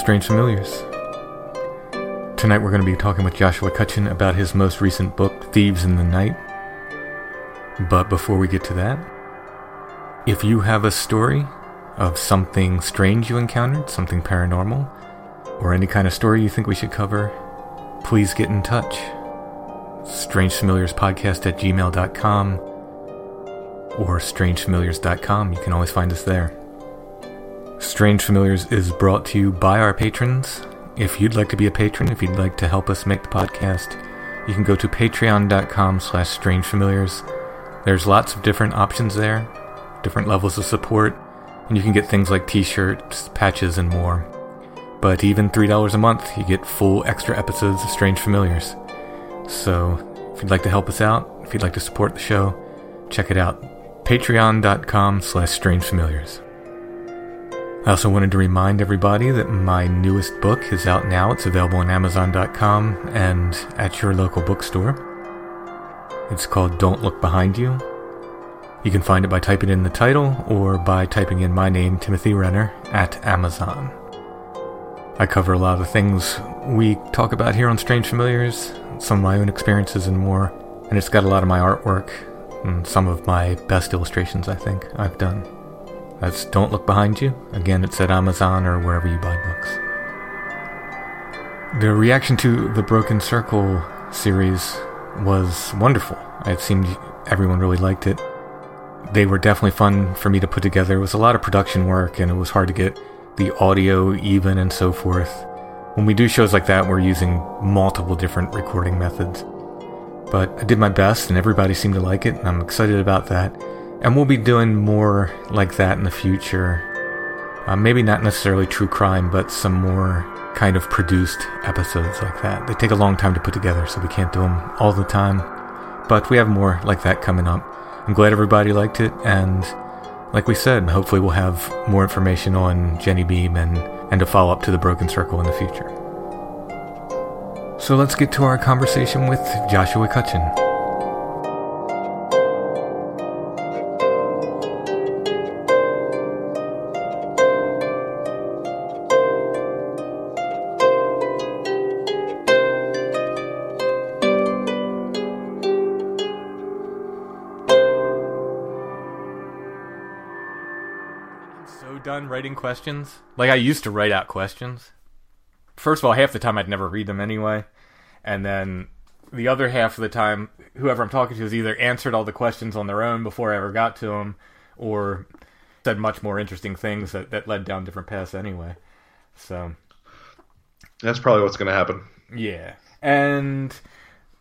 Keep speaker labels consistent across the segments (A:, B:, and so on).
A: Strange Familiars. Tonight we're going to be talking with Joshua Cutchin about his most recent book, Thieves in the Night. But before we get to that, if you have a story of something strange you encountered, something paranormal, or any kind of story you think we should cover, please get in touch. StrangeFamiliarsPodcast at gmail.com or StrangeFamiliars.com. You can always find us there. Strange Familiars is brought to you by our patrons. If you'd like to be a patron, if you'd like to help us make the podcast, you can go to patreon.com slash strangefamiliars. There's lots of different options there, different levels of support, and you can get things like t-shirts, patches, and more. But even $3 a month, you get full extra episodes of Strange Familiars. So, if you'd like to help us out, if you'd like to support the show, check it out. Patreon.com slash strangefamiliars. I also wanted to remind everybody that my newest book is out now. It's available on Amazon.com and at your local bookstore. It's called Don't Look Behind You. You can find it by typing in the title or by typing in my name, Timothy Renner, at Amazon. I cover a lot of things we talk about here on Strange Familiars, some of my own experiences and more, and it's got a lot of my artwork and some of my best illustrations I think I've done. That's Don't Look Behind You. Again, it's at Amazon or wherever you buy books. The reaction to the Broken Circle series was wonderful. It seemed everyone really liked it. They were definitely fun for me to put together. It was a lot of production work and it was hard to get the audio even and so forth. When we do shows like that, we're using multiple different recording methods. But I did my best and everybody seemed to like it, and I'm excited about that. And we'll be doing more like that in the future. Uh, maybe not necessarily true crime, but some more kind of produced episodes like that. They take a long time to put together, so we can't do them all the time. But we have more like that coming up. I'm glad everybody liked it, and like we said, hopefully we'll have more information on Jenny Beam and, and a follow up to the Broken Circle in the future. So let's get to our conversation with Joshua Cutchin. Writing questions. Like I used to write out questions. First of all, half the time I'd never read them anyway, and then the other half of the time, whoever I'm talking to has either answered all the questions on their own before I ever got to them, or said much more interesting things that, that led down different paths anyway. So
B: That's probably what's going to happen.
A: yeah, and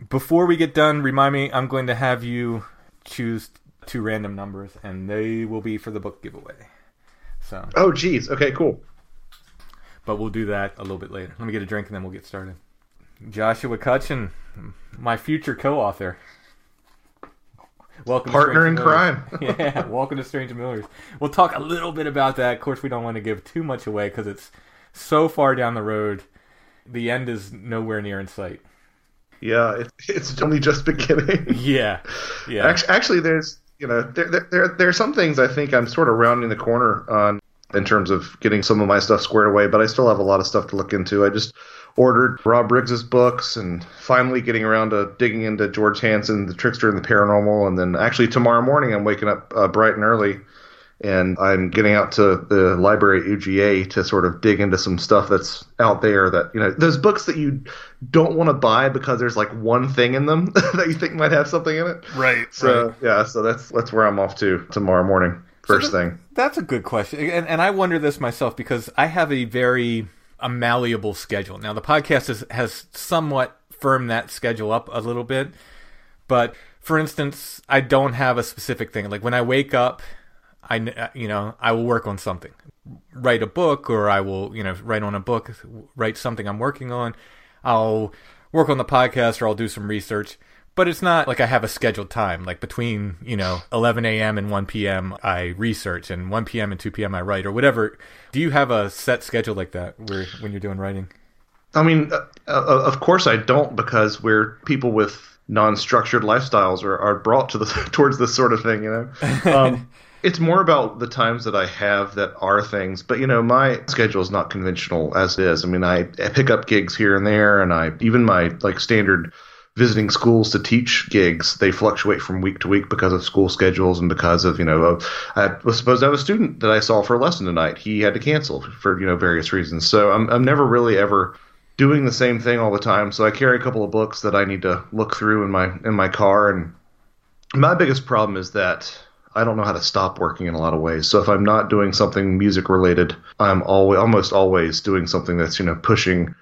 A: before we get done, remind me, I'm going to have you choose two random numbers, and they will be for the book giveaway. So,
B: Oh, geez. Okay, cool.
A: but we'll do that a little bit later. Let me get a drink, and then we'll get started. Joshua Cutchin, my future co-author. Welcome, to
B: Partner in
A: Familiars. yeah, welcome to Strange Millers. We'll talk a little bit about that. Of course, we don't want to give too much away because it's so far down the road. The end is nowhere near in sight.
B: Yeah, it, it's only just beginning.
A: Yeah, yeah.
B: Actually, actually, there's you know there, there there are some things I think I'm sort of rounding the corner on in terms of getting some of my stuff squared away, but I still have a lot of stuff to look into. I just ordered Rob Briggs's books and finally getting around to digging into George Hansen, The Trickster and the Paranormal, and then actually tomorrow morning I'm waking up uh, bright and early. And I'm getting out to the library at UGA to sort of dig into some stuff that's out there that, you know, those books that you don't want to buy because there's like one thing in them that you think might have something in it.
A: right.
B: So yeah, so that's that's where I'm off to tomorrow morning. First
A: So
B: thing.
A: That's a good question, and and I wonder this myself because I have a very a malleable schedule. Now the podcast has has somewhat firmed that schedule up a little bit, but for instance, I don't have a specific thing. Like when I wake up, I you know I will work on something, write a book, or I will you know write on a book, write something I'm working on. I'll work on the podcast, or I'll do some research. But it's not like I have a scheduled time. Like between you know 11 a.m. and 1 p.m. I research, and 1 p.m. and 2 p.m. I write, or whatever. Do you have a set schedule like that where when you're doing writing?
B: I mean, uh, uh, of course I don't because we're people with non-structured lifestyles are, are brought to the towards this sort of thing. You know, um, it's more about the times that I have that are things. But you know, my schedule is not conventional as it is. I mean, I, I pick up gigs here and there, and I even my like standard visiting schools to teach gigs they fluctuate from week to week because of school schedules and because of you know I was supposed to have a student that I saw for a lesson tonight he had to cancel for you know various reasons so I'm I'm never really ever doing the same thing all the time so I carry a couple of books that I need to look through in my in my car and my biggest problem is that I don't know how to stop working in a lot of ways. So if I'm not doing something music related, I'm always almost always doing something that's you know pushing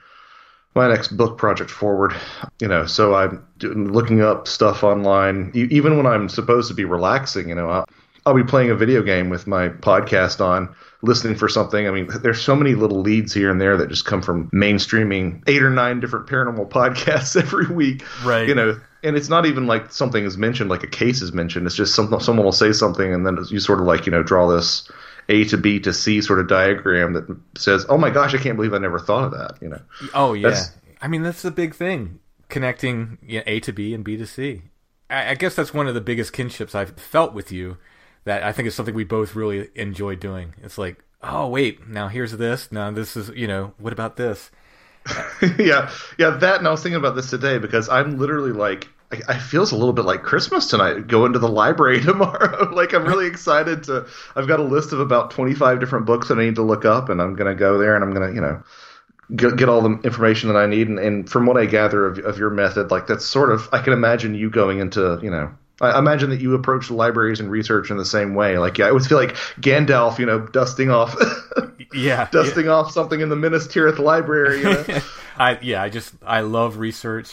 B: my next book project forward. You know, so I'm doing, looking up stuff online, even when I'm supposed to be relaxing. You know, I'll, I'll be playing a video game with my podcast on, listening for something. I mean, there's so many little leads here and there that just come from mainstreaming eight or nine different paranormal podcasts every week.
A: Right.
B: You know, and it's not even like something is mentioned, like a case is mentioned. It's just some, someone will say something, and then you sort of like you know draw this A to B to C sort of diagram that says, "Oh my gosh, I can't believe I never thought of that." You know.
A: Oh yeah,
B: That's-
A: I mean that's the big thing, connecting yeah, A to B and B to C. I, I guess that's one of the biggest kinships I've felt with you. That I think is something we both really enjoy doing. It's like, oh wait, now here's this. Now this is you know, what about this?
B: yeah, yeah, that. And I was thinking about this today because I'm literally like, I, I feels a little bit like Christmas tonight. Going to the library tomorrow. like I'm really excited to. I've got a list of about 25 different books that I need to look up, and I'm gonna go there and I'm gonna, you know, get, get all the information that I need. And, and from what I gather of, of your method, like that's sort of, I can imagine you going into, you know. I imagine that you approach the libraries and research in the same way. Like, yeah, I always feel like Gandalf, you know, dusting off,
A: Yeah,
B: dusting off something in the Minas Tirith library. You know?
A: I yeah, I just I love research.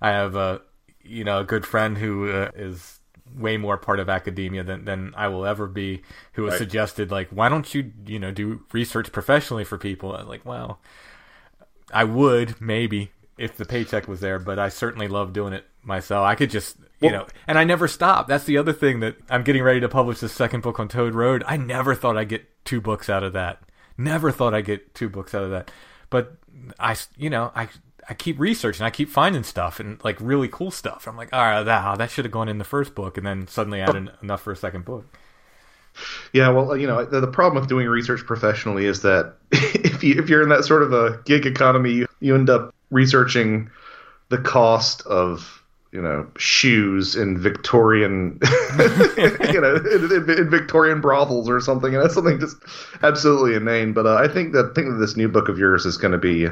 A: I have a you know a good friend who uh, is way more part of academia than than I will ever be. Who has
B: Right.
A: suggested like, why don't you you know do research professionally for people? I'm like, well, I would maybe if the paycheck was there, but I certainly love doing it myself. I could just you know, and I never stop. That's the other thing that I'm getting ready to publish the second book on Toad Road. I never thought I'd get two books out of that. Never thought I'd get two books out of that. But I, you know, I I keep researching. I keep finding stuff and like really cool stuff. I'm like, all right, that that should have gone in the first book, and then suddenly I had en- enough for a second book.
B: Yeah, well, you know, the, the problem with doing research professionally is that if you if you're in that sort of a gig economy, you, you end up researching the cost of you know shoes in Victorian, you know, in, in, in Victorian brothels or something, and that's something just absolutely inane. But uh, I think that I think that this new book of yours is going to be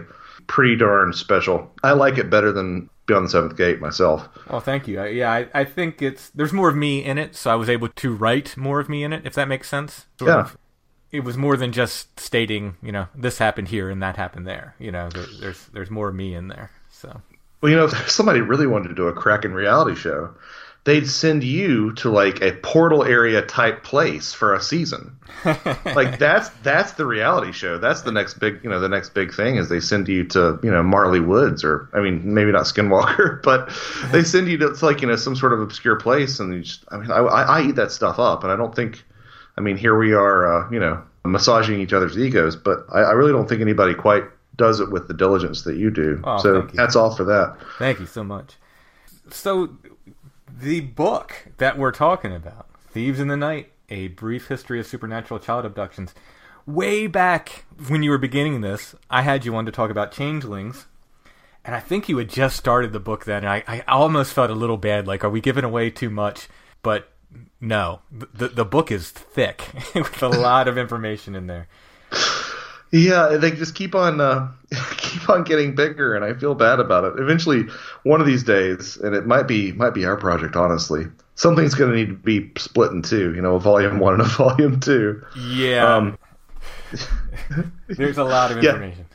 B: pretty darn special. I like it better than Beyond the Seventh Gate myself.
A: oh thank you. I, yeah, I, I think it's there's more of me in it, so I was able to write more of me in it, if that makes sense. Sort
B: Yeah.
A: of. it was more than just stating, you know, this happened here and that happened there. You know, there, there's there's more of me in there. So
B: Well, you know, if somebody really wanted to do a Kraken reality show, they'd send you to like a portal area type place for a season. like that's that's the reality show. That's the next big, you know, the next big thing is they send you to, you know, Marley Woods or I mean, maybe not Skinwalker, but they send you to it's like, you know, some sort of obscure place and you just I mean, I I, I eat that stuff up and I don't think I mean, here we are, uh, you know, massaging each other's egos, but I, I really don't think anybody quite does it with the diligence that you do.
A: Oh,
B: so
A: thank you.
B: hats off for that.
A: Thank you so much. So, the book that we're talking about, Thieves in the Night, A Brief History of Supernatural Child Abductions. Way back when you were beginning this, I had you on to talk about changelings. And I think you had just started the book then. And I, I almost felt a little bad. Like, are we giving away too much? But no, the, the book is thick with a lot of information in there.
B: Yeah, they just keep on uh, keep on getting bigger, and I feel bad about it. Eventually, one of these days, and it might be might be our project. Honestly, something's going to need to be split in two. You know, a volume one and a volume two.
A: Yeah.
B: Um,
A: there's a lot of
B: yeah.
A: information.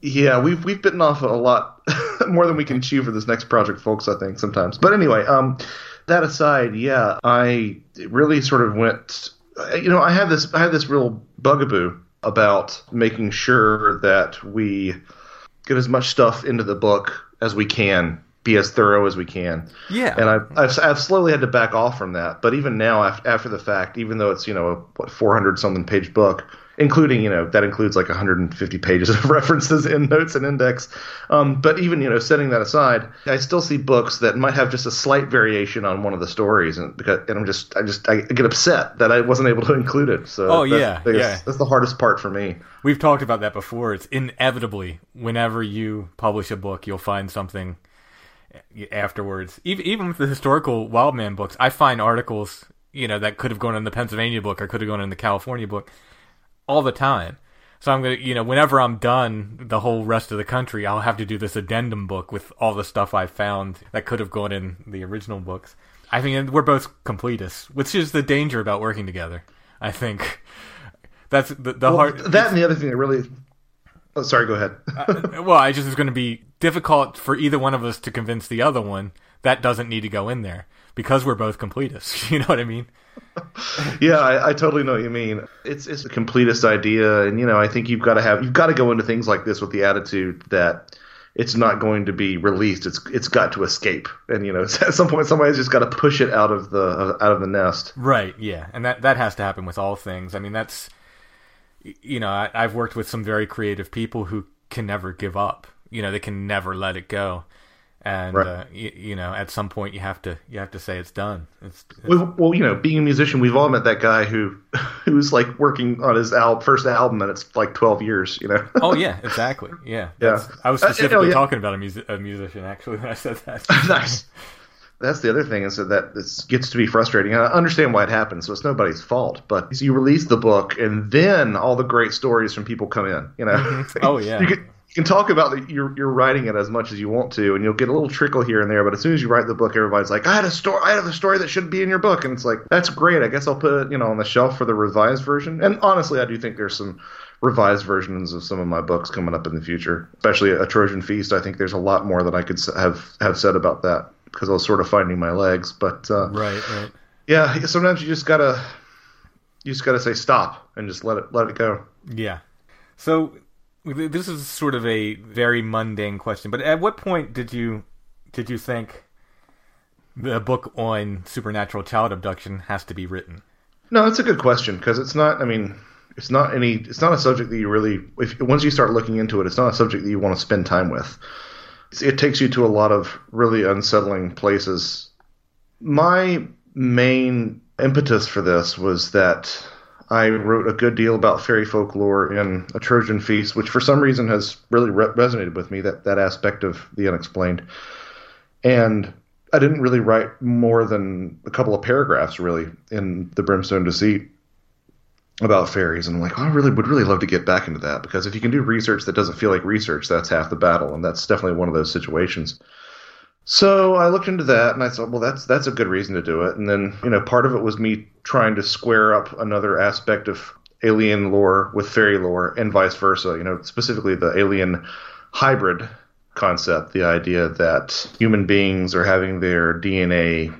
B: Yeah, we've we've bitten off a lot more than we can chew for this next project, folks. I think sometimes. But anyway, um, that aside, yeah, I really sort of went. You know, I had this I had this real bugaboo about making sure that we get as much stuff into the book as we can, be as thorough as we can.
A: Yeah.
B: And I've, I've, I've slowly had to back off from that. But even now, af- after the fact, even though it's, you know, a what, 400 something page book, including, you know, that includes like 150 pages of references, in endnotes, and index. Um, but even, you know, setting that aside, I still see books that might have just a slight variation on one of the stories. And because, and I'm just, I just, I get upset that I wasn't able to include it. So
A: Oh,
B: that's
A: yeah,
B: the
A: yeah.
B: That's the hardest part for me.
A: We've talked about that before. It's inevitably whenever you publish a book, you'll find something afterwards. Even even with the historical Wildman books, I find articles you know that could have gone in the Pennsylvania book or could have gone in the California book all the time. So I'm gonna, you know, whenever I'm done the whole rest of the country, I'll have to do this addendum book with all the stuff I found that could have gone in the original books. I think we're both completists, which is the danger about working together. I think that's the, the
B: Well,
A: hard.
B: that and the other thing that really. Oh, sorry, go ahead.
A: Uh, well, I just it's going to be difficult for either one of us to convince the other one that doesn't need to go in there because we're both completists. You know what I mean?
B: Yeah, I, I totally know what you mean. It's it's the completest idea, and you know, I think you've got to have you've got to go into things like this with the attitude that it's not going to be released. It's it's got to escape, and you know, at some point, somebody's just got to push it out of the out of the nest.
A: Right. Yeah, and that that has to happen with all things. I mean, that's you know, I, I've worked with some very creative people who can never give up. You know, they can never let it go. And
B: Right.
A: uh, y- you know, at some point, you have to you have to say it's done. It's, it's
B: well, you know, being a musician, we've all met that guy who who's like working on his al- first album, and it's like twelve years. You know.
A: oh yeah, exactly. Yeah.
B: Yeah.
A: I was
B: Uh,
A: specifically
B: yeah.
A: talking about a, a musician actually when I said that.
B: nice. That's the other thing is that this gets to be frustrating. And I understand why it happens, so it's nobody's fault. But you release the book, and then all the great stories from people come in. You know,
A: Oh, yeah.
B: you you can talk about that you're you're writing it as much as you want to, and you'll get a little trickle here and there. But as soon as you write the book, everybody's like, "I had a story. I have a story that should be in your book," and it's like, "That's great. I guess I'll put it, you know, on the shelf for the revised version." And honestly, I do think there's some revised versions of some of my books coming up in the future, especially a Trojan Feast. I think there's a lot more that I could have have said about that because I was sort of finding my legs. But uh,
A: right. Right.
B: yeah, sometimes you just gotta you just gotta say stop and just let it let it go.
A: Yeah. So this is sort of a very mundane question, but at what point did you did you think the book on supernatural child abduction has to be written?
B: No, that's a good question because it's not. I mean, it's not any. It's not a subject that you really. If once you start looking into it, it's not a subject that you want to spend time with. It takes you to a lot of really unsettling places. My main impetus for this was that I wrote a good deal about fairy folklore in A Trojan Feast, which for some reason has really re- resonated with me. That that aspect of the unexplained, and I didn't really write more than a couple of paragraphs really in the Brimstone Deceit. about fairies, and I'm like, oh, I really would really love to get back into that because if you can do research that doesn't feel like research, that's half the battle, and that's definitely one of those situations. So I looked into that, and I thought, well, that's that's a good reason to do it. And then you know, part of it was me trying to square up another aspect of alien lore with fairy lore, and vice versa. You know, specifically the alien hybrid concept, the idea that human beings are having their DNA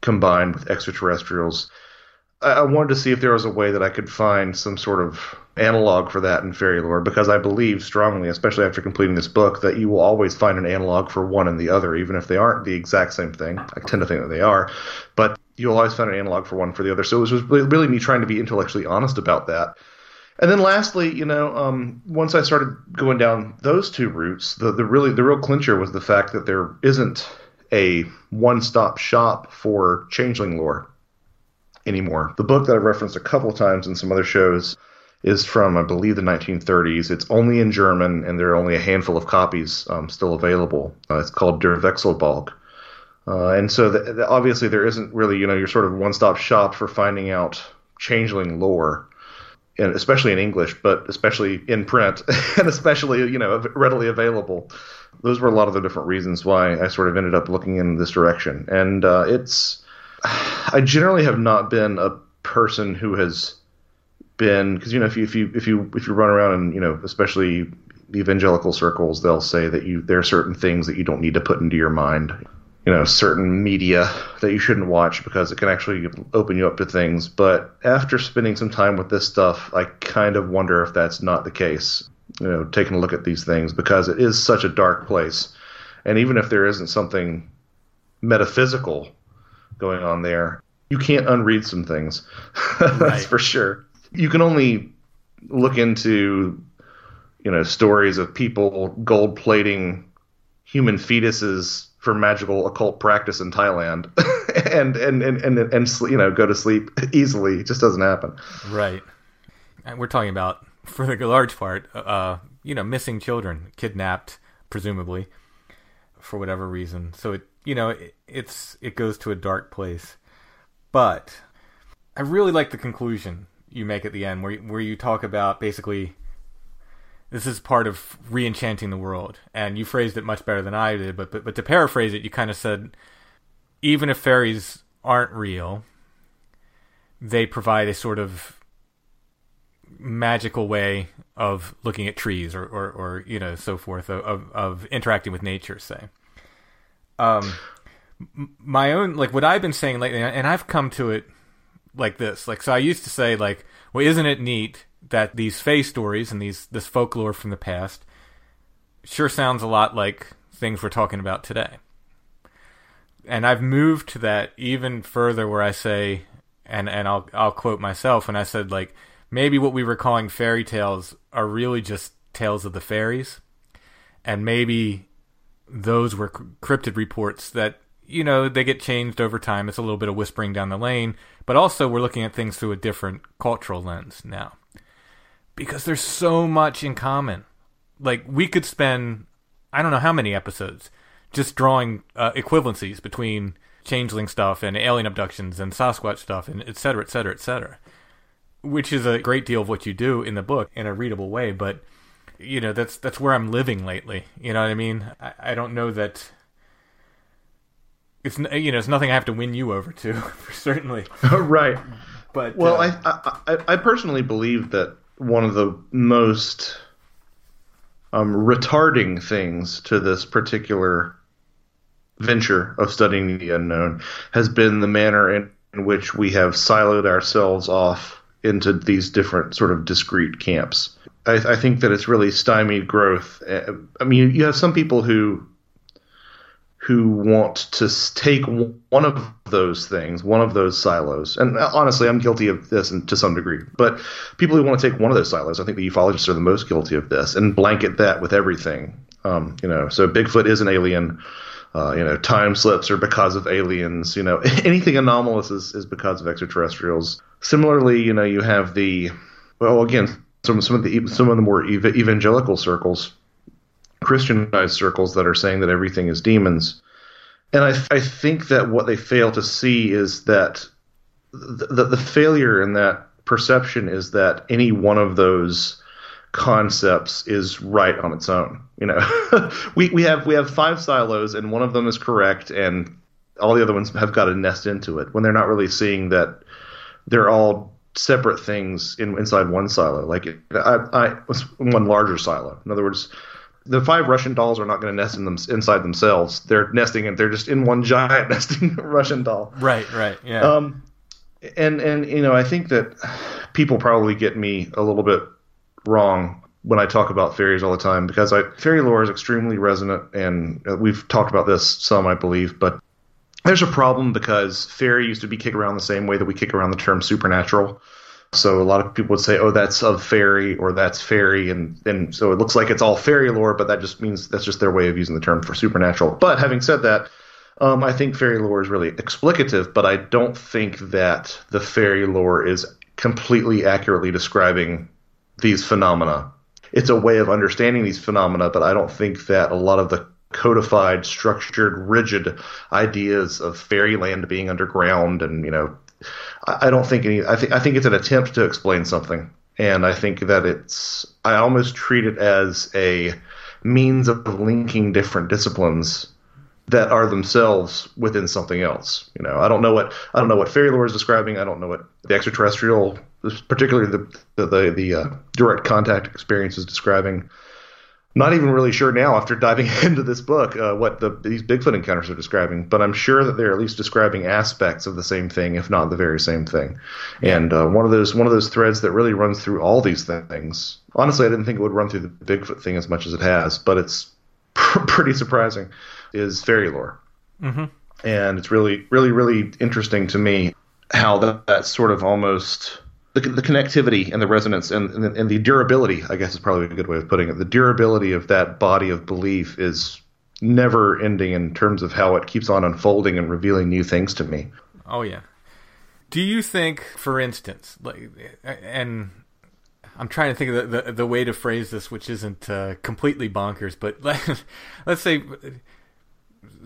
B: combined with extraterrestrials. I wanted to see if there was a way that I could find some sort of analog for that in fairy lore because I believe strongly, especially after completing this book, that you will always find an analog for one and the other, even if they aren't the exact same thing. I tend to think that they are, but you'll always find an analog for one for the other. So it was really, me trying to be intellectually honest about that. And then lastly, you know, um, once I started going down those two routes, the, the really the real clincher was the fact that there isn't a one-stop shop for changeling lore anymore. The book that I've referenced a couple of times in some other shows is from, I believe, the 1930s. It's only in German, and there are only a handful of copies um, still available. Uh, it's called Der Wechselbalg. Uh, and so, the, the, obviously, there isn't really, you know, your sort of one-stop shop for finding out changeling lore, and especially in English, but especially in print, and especially, you know, readily available. Those were a lot of the different reasons why I sort of ended up looking in this direction. And uh, it's, I generally have not been a person who has been because you know if you if you if you if you run around and you know especially the evangelical circles they'll say that you there are certain things that you don't need to put into your mind. You know certain media that you shouldn't watch because it can actually open you up to things. But after spending some time with this stuff i kind of wonder if that's not the case you know taking a look at these things because it is such a dark place. And even if there isn't something metaphysical going on there you can't unread some things that's for sure you can only look into you know stories of people gold plating human fetuses for magical occult practice in Thailand and, and, and, and, and, and, you know, go to sleep easily. It just doesn't happen.
A: Right. And we're talking about, for the large part, uh, you know, missing children, kidnapped, presumably, for whatever reason. So it, you know, it, it's, it goes to a dark place. But I really like the conclusion you make at the end, where where you talk about basically this is part of re-enchanting the world, and you phrased it much better than I did. But but, but to paraphrase it, you kind of said even if fairies aren't real, they provide a sort of magical way of looking at trees or, or, or you know so forth of, of interacting with nature say um my own like what i've been saying lately and i've come to it like this. Like so I used to say like, well, isn't it neat that these fae stories and these this folklore from the past sure sounds a lot like things we're talking about today. And I've moved to that even further where I say and and I'll I'll quote myself when I said like maybe what we were calling fairy tales are really just tales of the fairies and maybe those were cryptid reports that you know they get changed over time it's a little bit of whispering down the lane but also we're looking at things through a different cultural lens now. Because there's so much in common. Like we could spend I don't know how many episodes just drawing uh, equivalencies between changeling stuff and alien abductions and Sasquatch stuff and et cetera, et cetera, et cetera. Which is a great deal of what you do in the book in a readable way, but you know that's that's where I'm living lately. You know what I mean? I, I don't know that it's you know it's nothing I have to win you over to certainly.
B: right.
A: But
B: well, uh, I, I I personally believe that one of the most um, retarding things to this particular venture of studying the unknown has been the manner in, in which we have siloed ourselves off into these different sort of discrete camps. I, I think that it's really stymied growth. I mean, you have some people who who want to take one of those things, one of those silos. And honestly, I'm guilty of this to some degree. But people who want to take one of those silos, I think the ufologists are the most guilty of this, and blanket that with everything. Um, you know, so Bigfoot is an alien. Uh, you know, time slips are because of aliens. You know, anything anomalous is, is because of extraterrestrials. Similarly, you know, you have the well, again, some some of the some of the more ev- evangelical circles Christianized circles that are saying that everything is demons. And I, I think that what they fail to see is that the, the, the failure in that perception is that any one of those concepts is right on its own. You know, we, we have we have five silos and one of them is correct and all the other ones have got to nest into it when they're not really seeing that they're all separate things in, inside one silo. Like I, I one larger silo. In other words, the five Russian dolls are not going to nest in them inside themselves. They're nesting and they're just in one giant nesting Russian doll.
A: Right, right, yeah.
B: Um, and and you know, I think that people probably get me a little bit wrong when I talk about fairies all the time because I fairy lore is extremely resonant, and uh, we've talked about this some, I believe, but there's a problem because fairy used to be kicked around the same way that we kick around the term supernatural. So a lot of people would say, "Oh, that's of fairy," or "That's fairy," and and so it looks like it's all fairy lore, but that just means that's just their way of using the term for supernatural. But having said that, um, I think fairy lore is really explicative, but I don't think that the fairy lore is completely accurately describing these phenomena. It's a way of understanding these phenomena, but I don't think that a lot of the codified, structured, rigid ideas of fairyland being underground and you know I don't think any. I think I think it's an attempt to explain something, and I think that it's. I almost treat it as a means of linking different disciplines that are themselves within something else. You know, I don't know what I don't know what fairy lore is describing. I don't know what the extraterrestrial, particularly the the the, the uh, direct contact experience is describing not even really sure now after diving into this book uh, what the, these Bigfoot encounters are describing, but I'm sure that they're at least describing aspects of the same thing, if not the very same thing. And uh, one of those one of those threads that really runs through all these things. Honestly, I didn't think it would run through the Bigfoot thing as much as it has, but it's pr- pretty surprising. Is fairy lore,
A: mm-hmm.
B: and it's really, really, really interesting to me how that, that sort of almost the, the connectivity and the resonance and, and, and the durability, I guess is probably a good way of putting it. The durability of that body of belief is never ending in terms of how it keeps on unfolding and revealing new things to me.
A: Oh yeah. Do you think, for instance, like, and I'm trying to think of the, the, the way to phrase this, which isn't uh, completely bonkers, but let, us say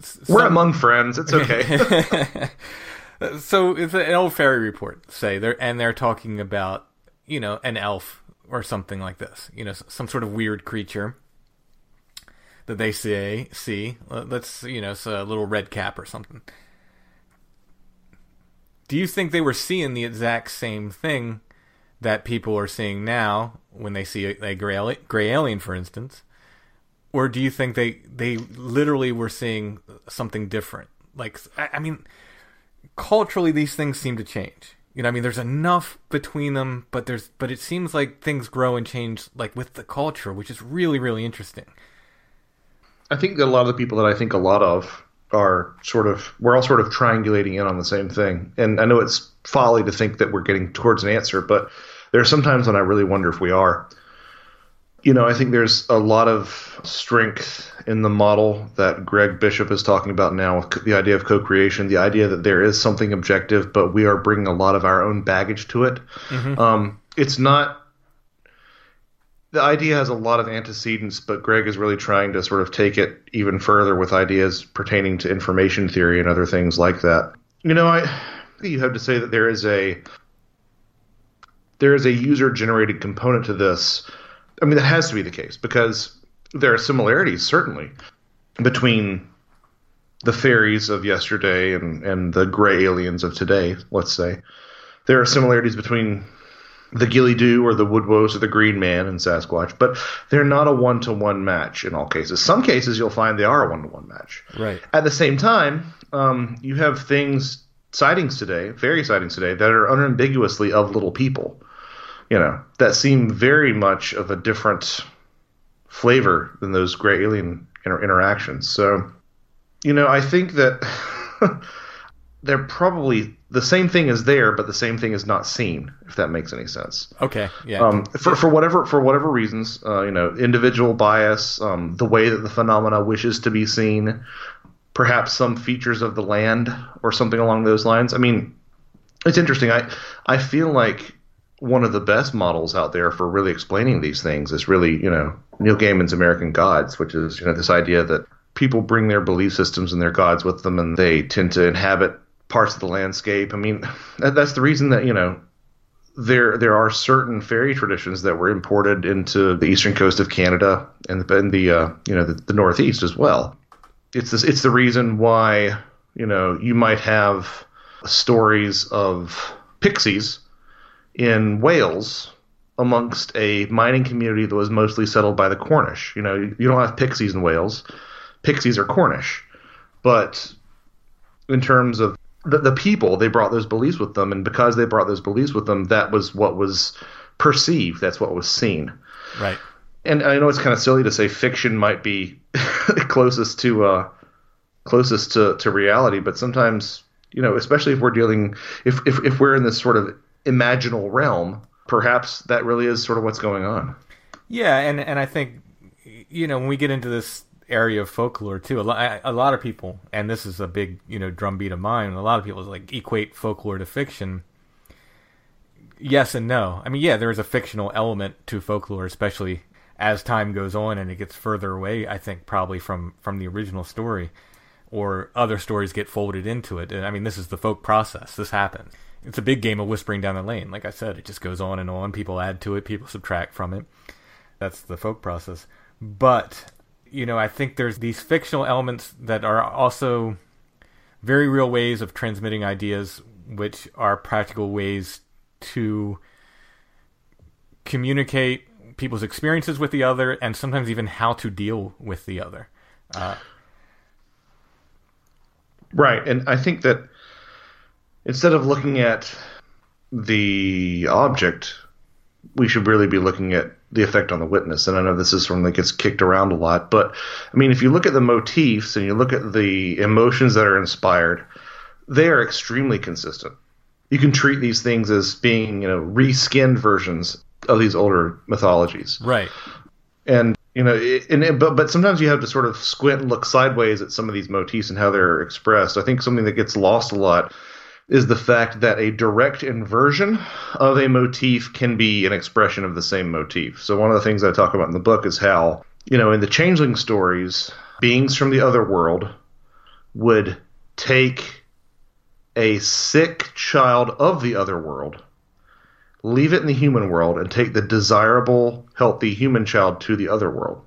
B: some... we're among friends. It's okay.
A: so it's an old fairy report, say, they're and they're talking about you know an elf or something like this, you know, some sort of weird creature that they say see. Let's you know, it's a little red cap or something. Do you think they were seeing the exact same thing that people are seeing now when they see a, a gray, gray alien, for instance? Or do you think they they literally were seeing something different? Like, I, I mean, culturally these things seem to change. You know, I mean, there's enough between them, but there's but it seems like things grow and change like with the culture, which is really really interesting.
B: I think that a lot of the people that I think a lot of are sort of we're all sort of triangulating in on the same thing. And I know it's folly to think that we're getting towards an answer, but there are sometimes when I really wonder if we are. You know, I think there's a lot of strength in the model that Greg Bishop is talking about now, with the idea of co-creation, the idea that there is something objective, but we are bringing a lot of our own baggage to it. Mm-hmm. Um, it's not. The idea has a lot of antecedents, but Greg is really trying to sort of take it even further with ideas pertaining to information theory and other things like that. You know, I think you have to say that there is a there is a user generated component to this. I mean, that has to be the case because there are similarities certainly between the fairies of yesterday and, and the gray aliens of today, let's say. There are similarities between the Ghillie Dhu or the Woodwose or the Green Man and Sasquatch, but they're not a one to one match in all cases. Some cases you'll find they are a one to one match.
A: Right.
B: At the same time, um, you have things, sightings today, fairy sightings today, that are unambiguously of little people, you know, that seem very much of a different flavor than those gray alien inter- interactions. So, you know, I think that they're probably the same thing is there, but the same thing is not seen. If that makes any sense.
A: Okay. Yeah.
B: Um, for for whatever for whatever reasons, uh, you know, individual bias, um, the way that the phenomena wishes to be seen, perhaps some features of the land or something along those lines. I mean, it's interesting. I I feel like one of the best models out there for really explaining these things is really, you know, Neil Gaiman's American Gods, which is, you know, this idea that people bring their belief systems and their gods with them and they tend to inhabit parts of the landscape. I mean, that's the reason that, you know, there there are certain fairy traditions that were imported into the eastern coast of Canada and the, and the uh, you know the, the Northeast as well. It's this, it's the reason why you know you might have stories of pixies in Wales amongst a mining community that was mostly settled by the Cornish. You know, you don't have pixies in Wales. Pixies are Cornish. But in terms of the, the people, they brought those beliefs with them. And because they brought those beliefs with them, that was what was perceived. That's what was seen.
A: Right.
B: And I know it's kind of silly to say fiction might be closest to uh, closest to, to reality, but sometimes, you know, especially if we're dealing, if, if, if we're in this sort of imaginal realm, perhaps that really is sort of what's going on.
A: Yeah, and and I think you know when we get into this area of folklore too, a lot, a lot of people, and this is a big you know drumbeat of mine. A lot of people like equate folklore to fiction. Yes and no. I mean, yeah, there is a fictional element to folklore, especially as time goes on and it gets further away. I think probably from from the original story, or other stories get folded into it. And I mean, this is the folk process. This happens it's a big game of whispering down the lane. Like I said, it just goes on and on. People add to it, people subtract from it. That's the folk process. But, you know, I think there's these fictional elements that are also very real ways of transmitting ideas, which are practical ways to communicate people's experiences with the other and sometimes even how to deal with the other. Uh,
B: right. And I think that instead of looking at the object, we should really be looking at the effect on the witness. And I know this is something that gets kicked around a lot, but I mean, if you look at the motifs and you look at the emotions that are inspired, they are extremely consistent. You can treat these things as being, you know, reskinned versions of these older mythologies.
A: Right.
B: And you know, and but but sometimes you have to sort of squint and look sideways at some of these motifs and how they're expressed. I think something that gets lost a lot is the fact that a direct inversion of a motif can be an expression of the same motif. So one of the things I talk about in the book is how, you know, in the changeling stories, beings from the other world would take a sick child of the other world, leave it in the human world, and take the desirable, healthy human child to the other world.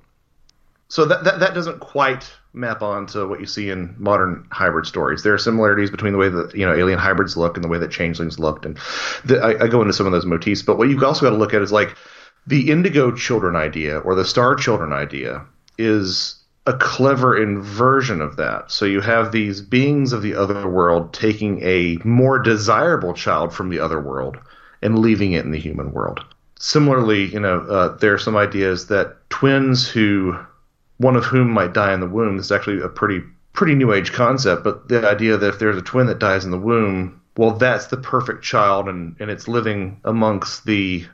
B: So that, that, that doesn't quite map on to what you see in modern hybrid stories. There are similarities between the way that you know alien hybrids look and the way that changelings looked, and the, I, I, go into some of those motifs. But what you've also got to look at is like the indigo children idea or the star children idea is a clever inversion of that. So you have these beings of the other world taking a more desirable child from the other world and leaving it in the human world. Similarly, you know, uh, there are some ideas that twins who one of whom might die in the womb. This is actually a pretty pretty new age concept, but the idea that if there's a twin that dies in the womb, well, that's the perfect child, and and it's living amongst the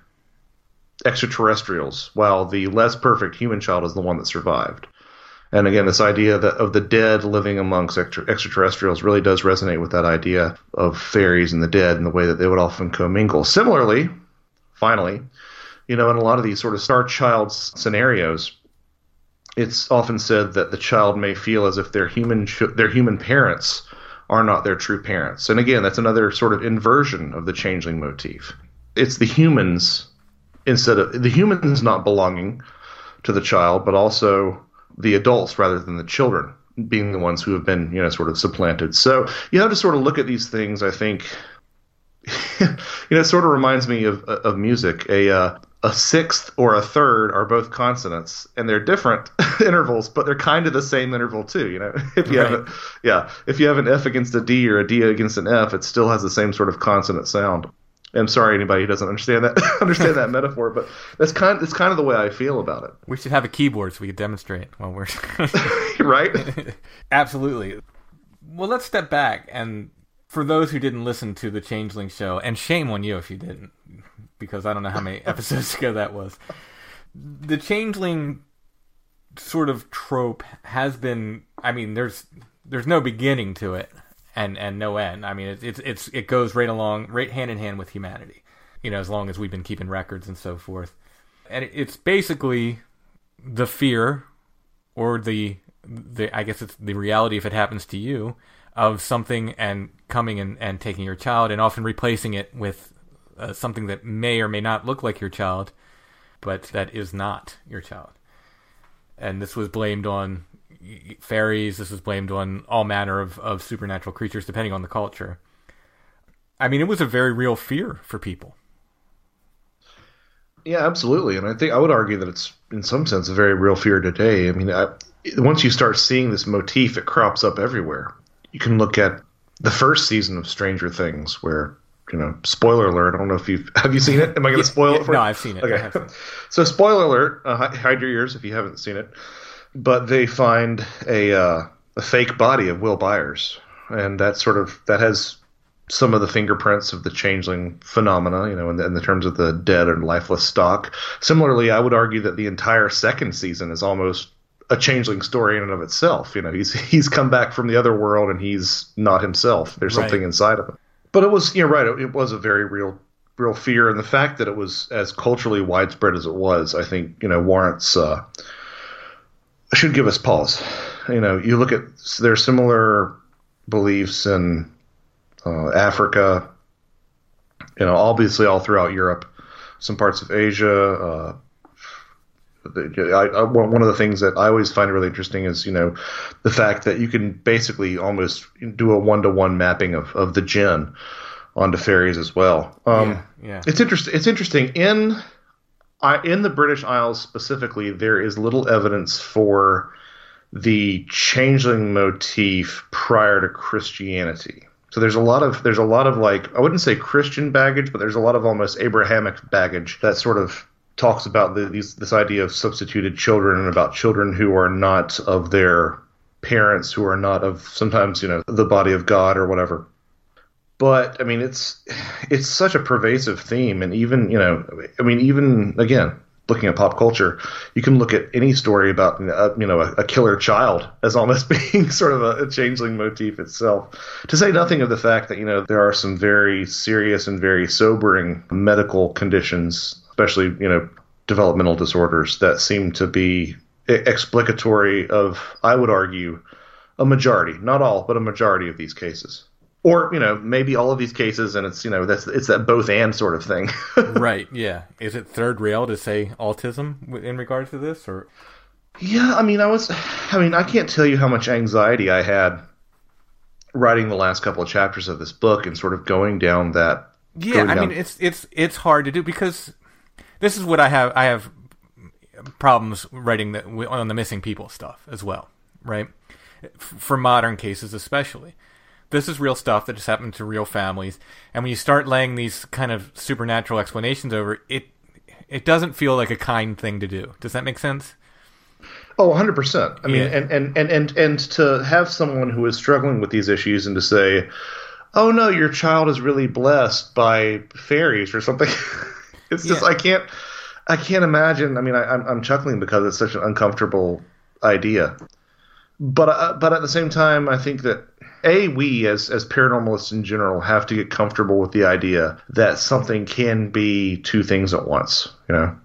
B: extraterrestrials, while the less perfect human child is the one that survived. And again, this idea that of the dead living amongst extra, extraterrestrials really does resonate with that idea of fairies and the dead and the way that they would often commingle. Similarly, finally, you know, in a lot of these sort of star child scenarios, it's often said that the child may feel as if their human their human parents are not their true parents. And again, that's another sort of inversion of the changeling motif. It's the humans instead of the humans not belonging to the child, but also the adults rather than the children being the ones who have been, you know, sort of supplanted. So you have to sort of look at these things. I think, you know, it sort of reminds me of of music. A uh, a sixth or a third are both consonants and they're different intervals but they're kind of the same interval too you know? If you right. have a yeah if you have an f against a d or a d against an f it still has the same sort of consonant sound. I'm sorry anybody who doesn't understand that understand that metaphor but that's kind that's kind of the way i feel about it.
A: We should have a keyboard so we could demonstrate while we're
B: right?
A: Absolutely. Well let's step back and for those who didn't listen to the changeling show and shame on you if you didn't because I don't know how many episodes ago that was. The changeling sort of trope has been. I mean, there's there's no beginning to it, and and no end. I mean, it's it's, it's it goes right along, right hand in hand with humanity. You know, as long as we've been keeping records and so forth, and it's basically the fear or the the I guess it's the reality if it happens to you of something and coming and, and taking your child and often replacing it with uh, something that may or may not look like your child, but that is not your child. And this was blamed on fairies. This was blamed on all manner of, of supernatural creatures, depending on the culture. I mean, it was a very real fear for people.
B: Yeah, absolutely, and I think I would argue that it's in some sense a very real fear today. I mean, I, once you start seeing this motif, it crops up everywhere. You can look at the first season of Stranger Things, where you know, spoiler alert. I don't know if you've have you seen it. Am I going to spoil
A: yeah,
B: it for
A: no,
B: you?
A: No, I've seen it.
B: Okay, so spoiler alert. Uh, hide your ears if you haven't seen it. But they find a uh, a fake body of Will Byers, and that sort of that has some of the fingerprints of the changeling phenomena, you know, in the, in the terms of the dead and lifeless stock. Similarly, I would argue that the entire second season is almost a changeling story in and of itself. You know, he's he's come back from the other world and he's not himself. There's
A: Right.
B: something inside of him. But it was, you're right. It, it was a very real, real fear, and the fact that it was as culturally widespread as it was, I think, you know, warrants uh, should give us pause. You know, you look at there's similar beliefs in uh, Africa, you know, obviously all throughout Europe, some parts of Asia. Uh, I, I, one of the things that I always find really interesting is, you know, the fact that you can basically almost do a one to one mapping of, of the jinn onto fairies as well. Um,
A: yeah, yeah.
B: it's interesting. It's interesting in I, in the British Isles specifically. There is little evidence for the changeling motif prior to Christianity. So there's a lot of there's a lot of like I wouldn't say Christian baggage, but there's a lot of almost Abrahamic baggage that sort of talks about the, these this idea of substituted children and about children who are not of their parents, who are not of sometimes you know the body of God or whatever but I mean, it's it's such a pervasive theme, and even you know, I mean, even again, looking at pop culture, you can look at any story about uh, you know a, a killer child as almost being sort of a, a changeling motif itself. To say nothing of the fact that you know there are some very serious and very sobering medical conditions, especially you know developmental disorders that seem to be explicatory of, I would argue, a majority, not all, but a majority of these cases or you know maybe all of these cases and it's you know that's it's that both and sort of thing
A: right. Yeah. Is it third rail to say autism in regards to this, or
B: yeah i mean i was i mean i can't tell you how much anxiety i had writing the last couple of chapters of this book and sort of going down that
A: Yeah,
B: going
A: I
B: down-
A: mean it's it's it's hard to do because this is what I have I have problems writing the, on the missing people stuff as well, right? F- For modern cases especially. This is real stuff that just happened to real families, and when you start laying these kind of supernatural explanations over it, it doesn't feel like a kind thing to do. Does that make sense?
B: Oh, 100%. I mean,
A: Yeah.
B: and, and, and, and, and to have someone who is struggling with these issues and to say, oh no, your child is really blessed by fairies or something. it's just, I can't, I can't imagine. I mean, I, I'm, I'm chuckling because it's such an uncomfortable idea. But, uh, but at the same time, I think that a we as as paranormalists in general have to get comfortable with the idea that something can be two things at once. You know,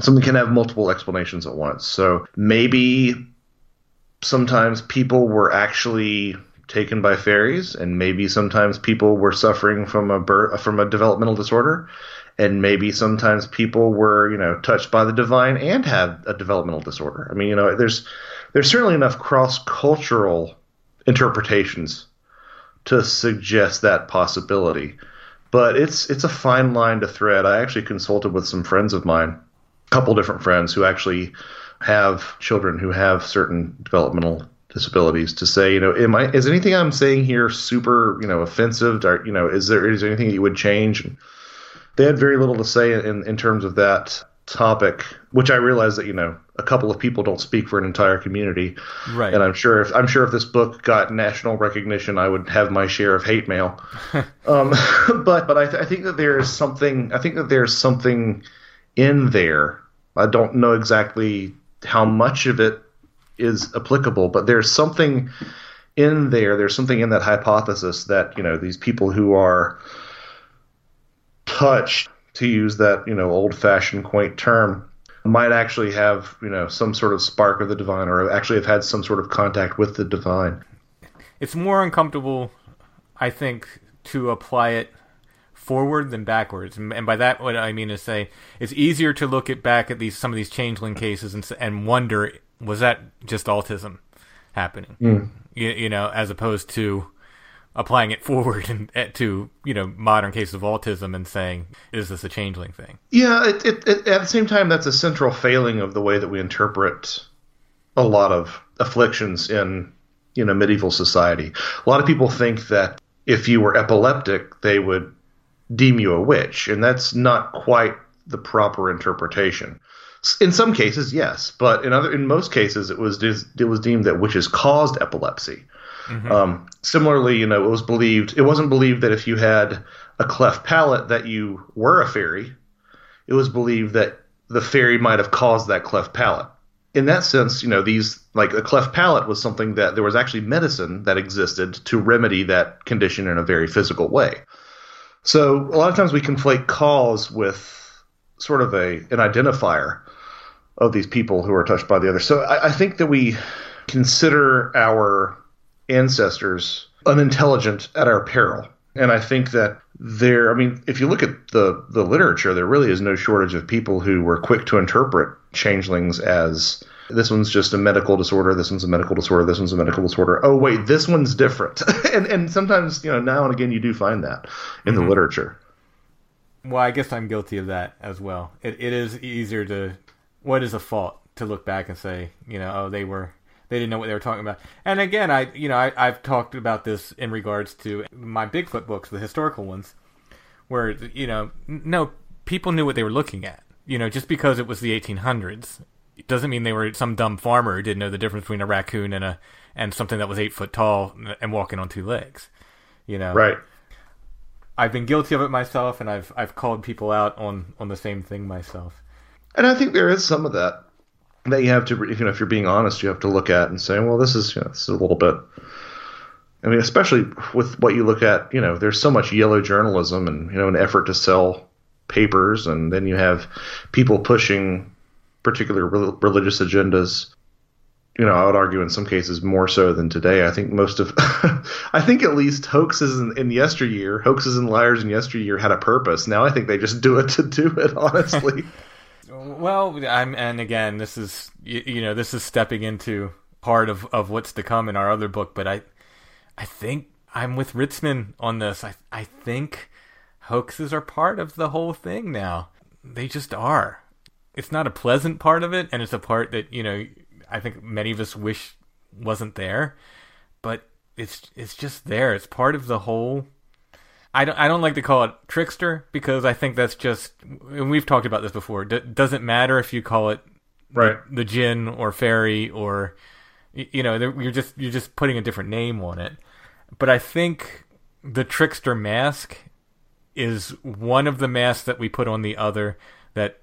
B: something can have multiple explanations at once. So maybe sometimes people were actually taken by fairies, and maybe sometimes people were suffering from a birth, from a developmental disorder, and maybe sometimes people were you know touched by the divine and had a developmental disorder. I mean, you know, there's there's certainly enough cross cultural interpretations to suggest that possibility. But it's it's a fine line to thread. I actually consulted with some friends of mine, a couple different friends who actually have children who have certain developmental disabilities to say, you know, am I is anything I'm saying here super, you know, offensive? Or, you know, is there is there anything that you would change? And they had very little to say in, in terms of that topic, which I realize that, you know, a couple of people don't speak for an entire community.
A: Right.
B: And I'm sure if I'm sure if this book got national recognition, I would have my share of hate mail. um, but but I, th- I think that there is something. I think that there's something in there. I don't know exactly how much of it is applicable, but there's something in there. There's something in that hypothesis that you know these people who are touched, to use that you know old-fashioned quaint term, might actually have you know some sort of spark of the divine, or actually have had some sort of contact with the divine.
A: it's more uncomfortable, I think, to apply it forward than backwards. And, and by that, what I mean is say it's easier to look at back at these some of these changeling cases and and wonder was that just autism happening,
B: Mm.
A: you, you know, as opposed to applying it forward and eh, to you know modern cases of autism and saying is this a changeling thing?
B: Yeah, it, it, it, at the same time, that's a central failing of the way that we interpret a lot of afflictions in you know medieval society. A lot of people think that if you were epileptic, they would deem you a witch, and that's not quite the proper interpretation. In some cases, yes, but in other in most cases, it was it was deemed that witches caused epilepsy. Um, similarly, you know, it was believed it wasn't believed that if you had a cleft palate that you were a fairy. It was believed that the fairy might have caused that cleft palate. In that sense, you know, these like a cleft palate was something that there was actually medicine that existed to remedy that condition in a very physical way. So a lot of times we conflate cause with sort of a an identifier of these people who are touched by the other. So I, I think that we consider our ancestors unintelligent at our peril. And I think that there, I mean, if you look at the, the literature, there really is no shortage of people who were quick to interpret changelings as this one's just a medical disorder, this one's a medical disorder, this one's a medical disorder. Oh, wait, this one's different. and, and sometimes, you know, now and again, you do find that in the mm-hmm. literature.
A: Well, I guess I'm guilty of that as well. It it is easier to what is a fault to look back and say, you know, oh they were they didn't know what they were talking about. And again, I you know I I've talked about this in regards to my Bigfoot books, the historical ones, where you know no people knew what they were looking at. You know, just because it was the 1800s, it doesn't mean they were some dumb farmer who didn't know the difference between a raccoon and a and something that was eight foot tall and walking on two legs. You know,
B: Right.
A: I've been guilty of it myself, and I've I've called people out on on the same thing myself.
B: And I think there is some of that that you have to, you know, if you're being honest, you have to look at and say, well, this is, you know, this is a little bit. I mean, especially with what you look at, you know, there's so much yellow journalism and you know an effort to sell papers, and then you have people pushing particular rel- religious agendas. You know, I would argue in some cases more so than today. I think most of, I think at least hoaxes in, in yesteryear, hoaxes and liars in yesteryear had a purpose. Now I think they just do it to do it. Honestly.
A: Well, I'm and again, this is you, you know this is stepping into part of of what's to come in our other book, but I I think I'm with Ritzman on this. I I think hoaxes are part of the whole thing now. They just are. It's not a pleasant part of it, and it's a part that you know I think many of us wish wasn't there, but it's it's just there. It's part of the whole I don't, I don't like to call it trickster because I think that's just, and we've talked about this before. D- doesn't matter if you call it
B: Right.
A: the jinn or fairy or, you know, you're just you're just putting a different name on it. But I think the trickster mask is one of the masks that we put on the other that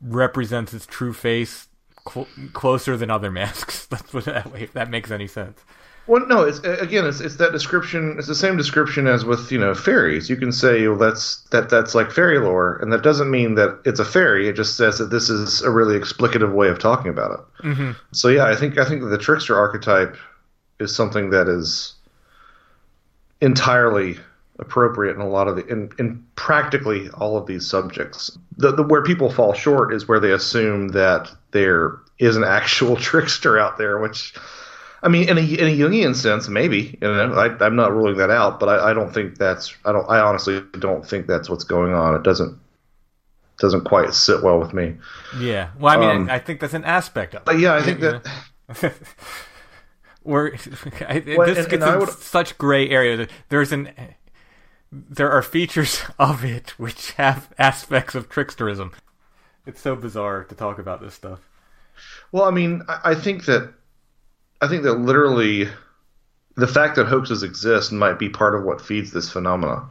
A: represents its true face cl- closer than other masks. That's what that way, if that makes any sense.
B: Well, no, it's again, it's it's that description. It's the same description as with you know fairies. You can say, well, that's that that's like fairy lore, and that doesn't mean that it's a fairy. It just says that this is a really explicative way of talking about it. Mm-hmm. So yeah, I think I think the trickster archetype is something that is entirely appropriate in a lot of the in, in practically all of these subjects. The, the where people fall short is where they assume that there is an actual trickster out there, which I mean, in a, in a Jungian sense, maybe. You know, I, I'm not ruling that out, but I, I don't think that's. I don't. I honestly don't think that's what's going on. It doesn't doesn't quite sit well with me.
A: Yeah. Well, I mean,
B: Um,
A: I think that's an aspect of it.
B: But yeah, I think that
A: We're I,
B: Well,
A: this
B: and-
A: gets
B: and
A: in such gray area. There's an there are features of it which have aspects of tricksterism. It's so bizarre to talk about this stuff.
B: Well, I mean, I, I think that I think that literally the fact that hoaxes exist might be part of what feeds this phenomena.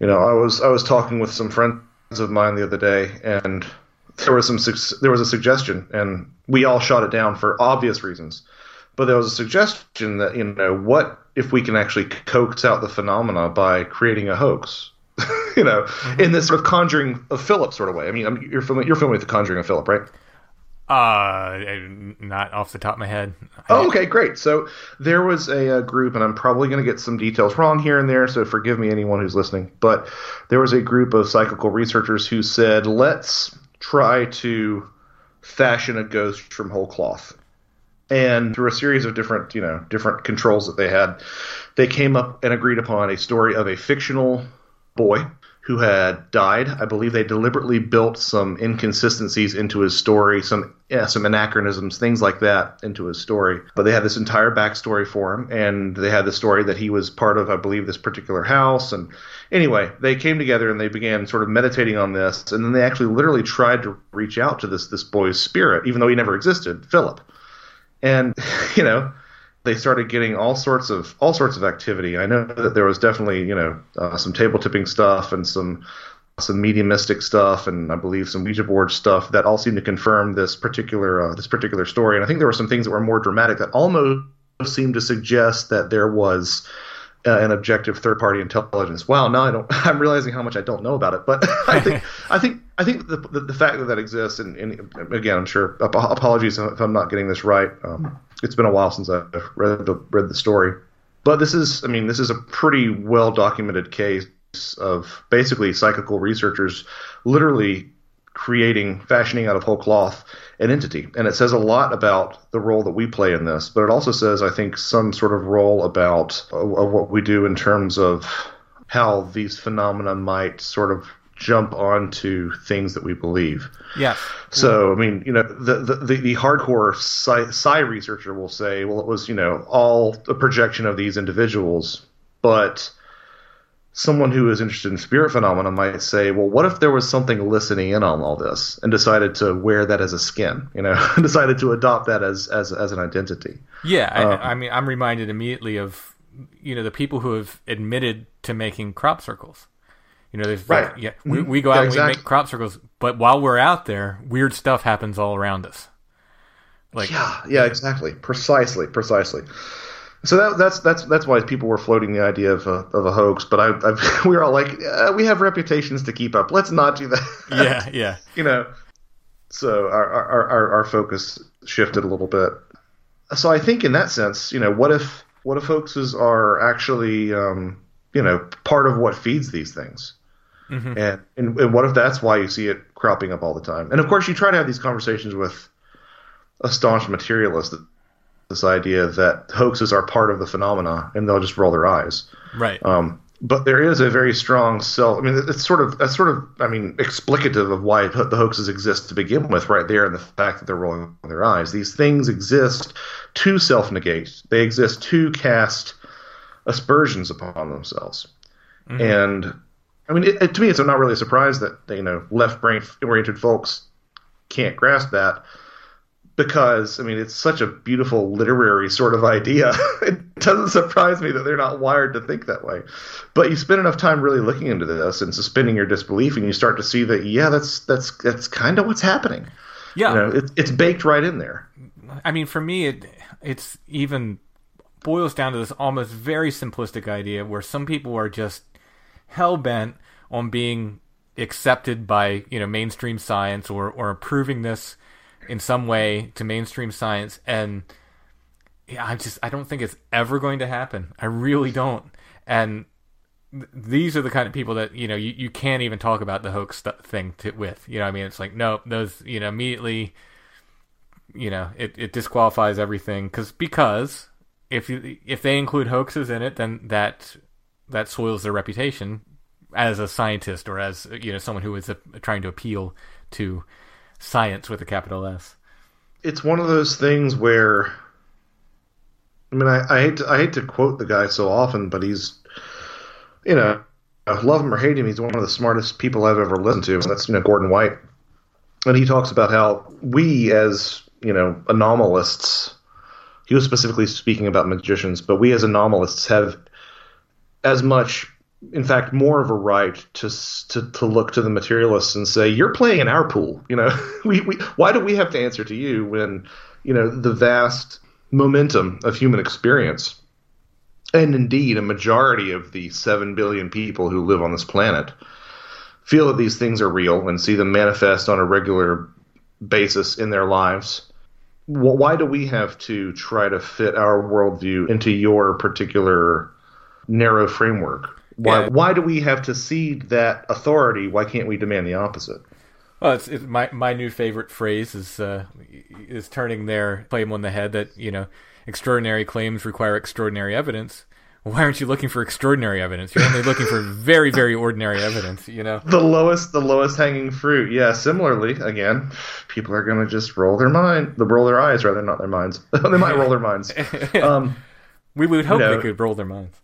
B: You know, I was I was talking with some friends of mine the other day, and there was some there was a suggestion, and we all shot it down for obvious reasons. But there was a suggestion that you know, what if we can actually coax out the phenomena by creating a hoax? you know, mm-hmm. in this sort of conjuring of Philip sort of way. I mean, I mean you're familiar, you're familiar with the conjuring of Philip, right?
A: Uh, not off the top of my head.
B: Oh, okay, great. So there was a, a group, and I'm probably going to get some details wrong here and there, so forgive me, anyone who's listening. But there was a group of psychical researchers who said, let's try to fashion a ghost from whole cloth. And through a series of different, you know, different controls that they had, they came up and agreed upon a story of a fictional boy who had died. I believe they deliberately built some inconsistencies into his story, some yeah, some anachronisms, things like that into his story. But they had this entire backstory for him, and they had the story that he was part of, I believe, this particular house. And anyway, they came together and they began sort of meditating on this, and then they actually literally tried to reach out to this this boy's spirit, even though he never existed, Philip. And you know, they started getting all sorts of all sorts of activity. I know that there was definitely you know uh, some table tipping stuff and some some mediumistic stuff and I believe some Ouija board stuff that all seemed to confirm this particular uh, this particular story. And I think there were some things that were more dramatic that almost seemed to suggest that there was uh, an objective third party intelligence. Wow, now I don't. I'm realizing how much I don't know about it. But I think I think I think the the, the fact that that exists, and, and, again, I'm sure apologies if I'm not getting this right. Um, it's been a while since I've read the read the story, but this is I mean this is a pretty well documented case of basically psychical researchers literally creating, fashioning out of whole cloth an entity. And it says a lot about the role that we play in this, but it also says, I think, some sort of role about uh, what we do in terms of how these phenomena might sort of jump onto things that we believe.
A: Yeah.
B: So, I mean, you know, the, the, the, the hardcore psi, psi researcher will say, well, it was, you know, all a projection of these individuals, but someone who is interested in spirit phenomena might say, well, what if there was something listening in on all this and decided to wear that as a skin, you know, decided to adopt that as, as, as an identity?
A: Yeah. Um, I, I, mean, I'm reminded immediately of, you know, the people who have admitted to making crop circles. You know, there's right. yeah, we, we go out yeah, and exactly. we make crop circles, but while we're out there, weird stuff happens all around us.
B: Like, yeah, yeah, exactly. Precisely, precisely. So that, that's that's that's why people were floating the idea of a, of a hoax. But I, I we were all like, uh, we have reputations to keep up. Let's not do that.
A: Yeah, yeah.
B: you know, so our, our our our focus shifted a little bit. So I think in that sense, you know, what if what if hoaxes are actually um, you know part of what feeds these things? Mm-hmm. And, and and what if that's why you see it cropping up all the time? And of course, you try to have these conversations with a staunch materialist this idea that hoaxes are part of the phenomena and they'll just roll their eyes.
A: Right.
B: Um, but there is a very strong self. I mean, it's sort of that's sort of I mean explicative of why the hoaxes exist to begin with, right there, and the fact that they're rolling their eyes. These things exist to self negate. They exist to cast aspersions upon themselves. Mm-hmm. And I mean, it, it, to me, it's not really a surprise that you know left brain oriented folks can't grasp that because I mean it's such a beautiful literary sort of idea. it doesn't surprise me that they're not wired to think that way. But you spend enough time really looking into this and suspending your disbelief, and you start to see that yeah, that's that's that's kind of what's happening.
A: Yeah,
B: you know, it, it's baked right in there.
A: I mean, for me, it it's even boils down to this almost very simplistic idea where some people are just hell bent on being accepted by you know mainstream science or or approving this in some way to mainstream science and yeah, I just I don't think it's ever going to happen. I really don't. And th- these are the kind of people that you know you, you can't even talk about the hoax st- thing to, with. You know, I mean, it's like nope, those you know immediately, you know, it, it disqualifies everything because because if if they include hoaxes in it, then that that soils their reputation as a scientist or as you know someone who is a, trying to appeal to science with a capital S.
B: It's one of those things where, I mean, I, I hate to, I hate to quote the guy so often, but he's, you know, I love him or hate him, he's one of the smartest people I've ever listened to, and that's you know Gordon White, and he talks about how we as you know anomalists, he was specifically speaking about magicians, but we as anomalists have as much in fact, more of a right to, to to look to the materialists and say, "You're playing in our pool." You know, we, we why do we have to answer to you when you know the vast momentum of human experience, and indeed a majority of the seven billion people who live on this planet feel that these things are real and see them manifest on a regular basis in their lives. Why do we have to try to fit our worldview into your particular narrow framework? Why yeah. why do we have to cede that authority? Why can't we demand the opposite?
A: Well, it's, it's my my new favorite phrase is uh, is turning their claim on the head that you know extraordinary claims require extraordinary evidence. Why aren't you looking for extraordinary evidence? You're only looking for very very ordinary evidence. You know
B: the lowest the lowest hanging fruit. Yeah. Similarly, again, people are going to just roll their mind, the roll their eyes rather, not their minds. they might roll their minds. Um,
A: we would hope you know, they could roll their minds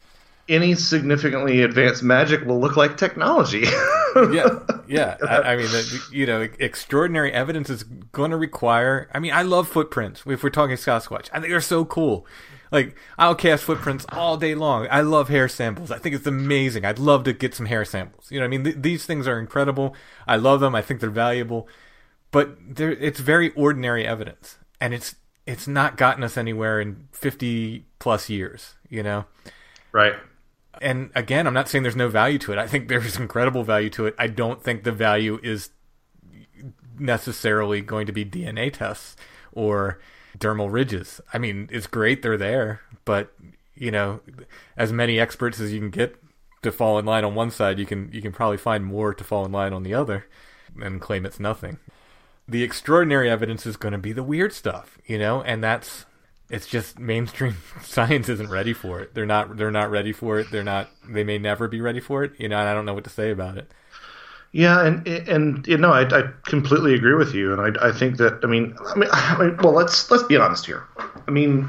B: any significantly advanced magic will look like technology.
A: yeah, yeah. I, I mean, the, you know, extraordinary evidence is going to require. I mean, I love footprints. If we're talking Sasquatch, I think they're so cool. Like, I'll cast footprints all day long. I love hair samples. I think it's amazing. I'd love to get some hair samples. You know, I mean, th- these things are incredible. I love them. I think they're valuable, but they're, it's very ordinary evidence, and it's it's not gotten us anywhere in fifty plus years. You know,
B: right
A: and again, I'm not saying there's no value to it. I think there's incredible value to it. I don't think the value is necessarily going to be DNA tests or dermal ridges. I mean, it's great they're there, but you know, as many experts as you can get to fall in line on one side, you can you can probably find more to fall in line on the other and claim it's nothing. The extraordinary evidence is going to be the weird stuff, you know, and that's it's just mainstream science isn't ready for it. They're not they're not ready for it. They're not they may never be ready for it. You know, and I don't know what to say about it.
B: Yeah, and and you know, I, I completely agree with you, and I, I think that I mean, I mean, I mean, well, let's let's be honest here. I mean,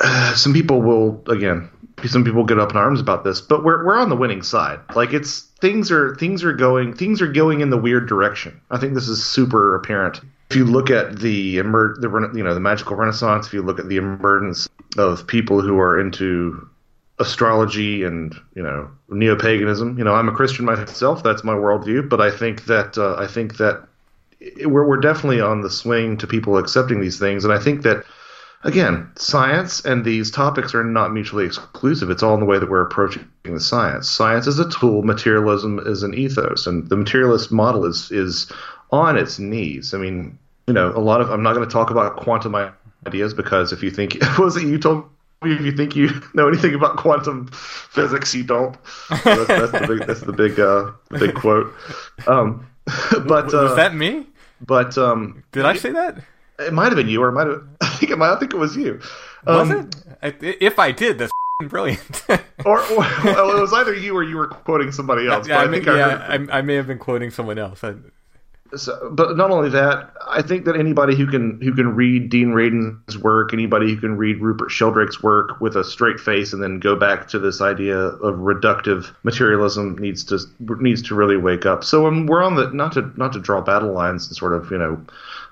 B: uh, some people will again, some people get up in arms about this, but we're we're on the winning side. Like it's things are things are going things are going in the weird direction. I think this is super apparent if you look at the emer- the you know the magical renaissance, if you look at the emergence of people who are into astrology and you know neo paganism, you know I'm a Christian myself. That's my worldview. But I think that uh, I think that we're we're definitely on the swing to people accepting these things, and I think that again, science and these topics are not mutually exclusive. It's all in the way that we're approaching the science. Science is a tool, materialism is an ethos, and the materialist model is is on its knees. I mean, you know, a lot of I'm not going to talk about quantum ideas because if you think was it you told if you think you know anything about quantum physics, you don't. So that's, that's, the big that's the big uh, the big quote. Um, but
A: uh, was that me?
B: But um,
A: did I say that?
B: It might have been you, or it might have. I think it might. I think it was you.
A: Um, was it? If I did, that's brilliant.
B: or, or, well, it was either you or you were quoting somebody else.
A: Yeah, I,
B: I, think
A: yeah, I, I, may have been quoting someone else.
B: So, but not only that, I think that anybody who can who can read Dean Radin's work, anybody who can read Rupert Sheldrake's work with a straight face, and then go back to this idea of reductive materialism needs to needs to really wake up. So when we're on the not to not to draw battle lines and sort of you know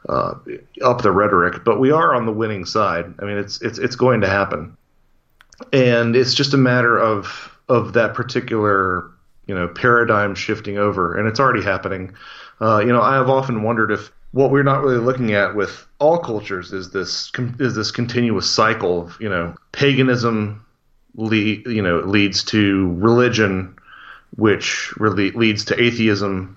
B: uh, up the rhetoric, but we are on the winning side. I mean, it's it's it's going to happen, and it's just a matter of of that particular you know paradigm shifting over, and it's already happening. Uh, you know, I have often wondered if what we're not really looking at with all cultures is this is this continuous cycle of you know paganism lead, you know leads to religion which really leads to atheism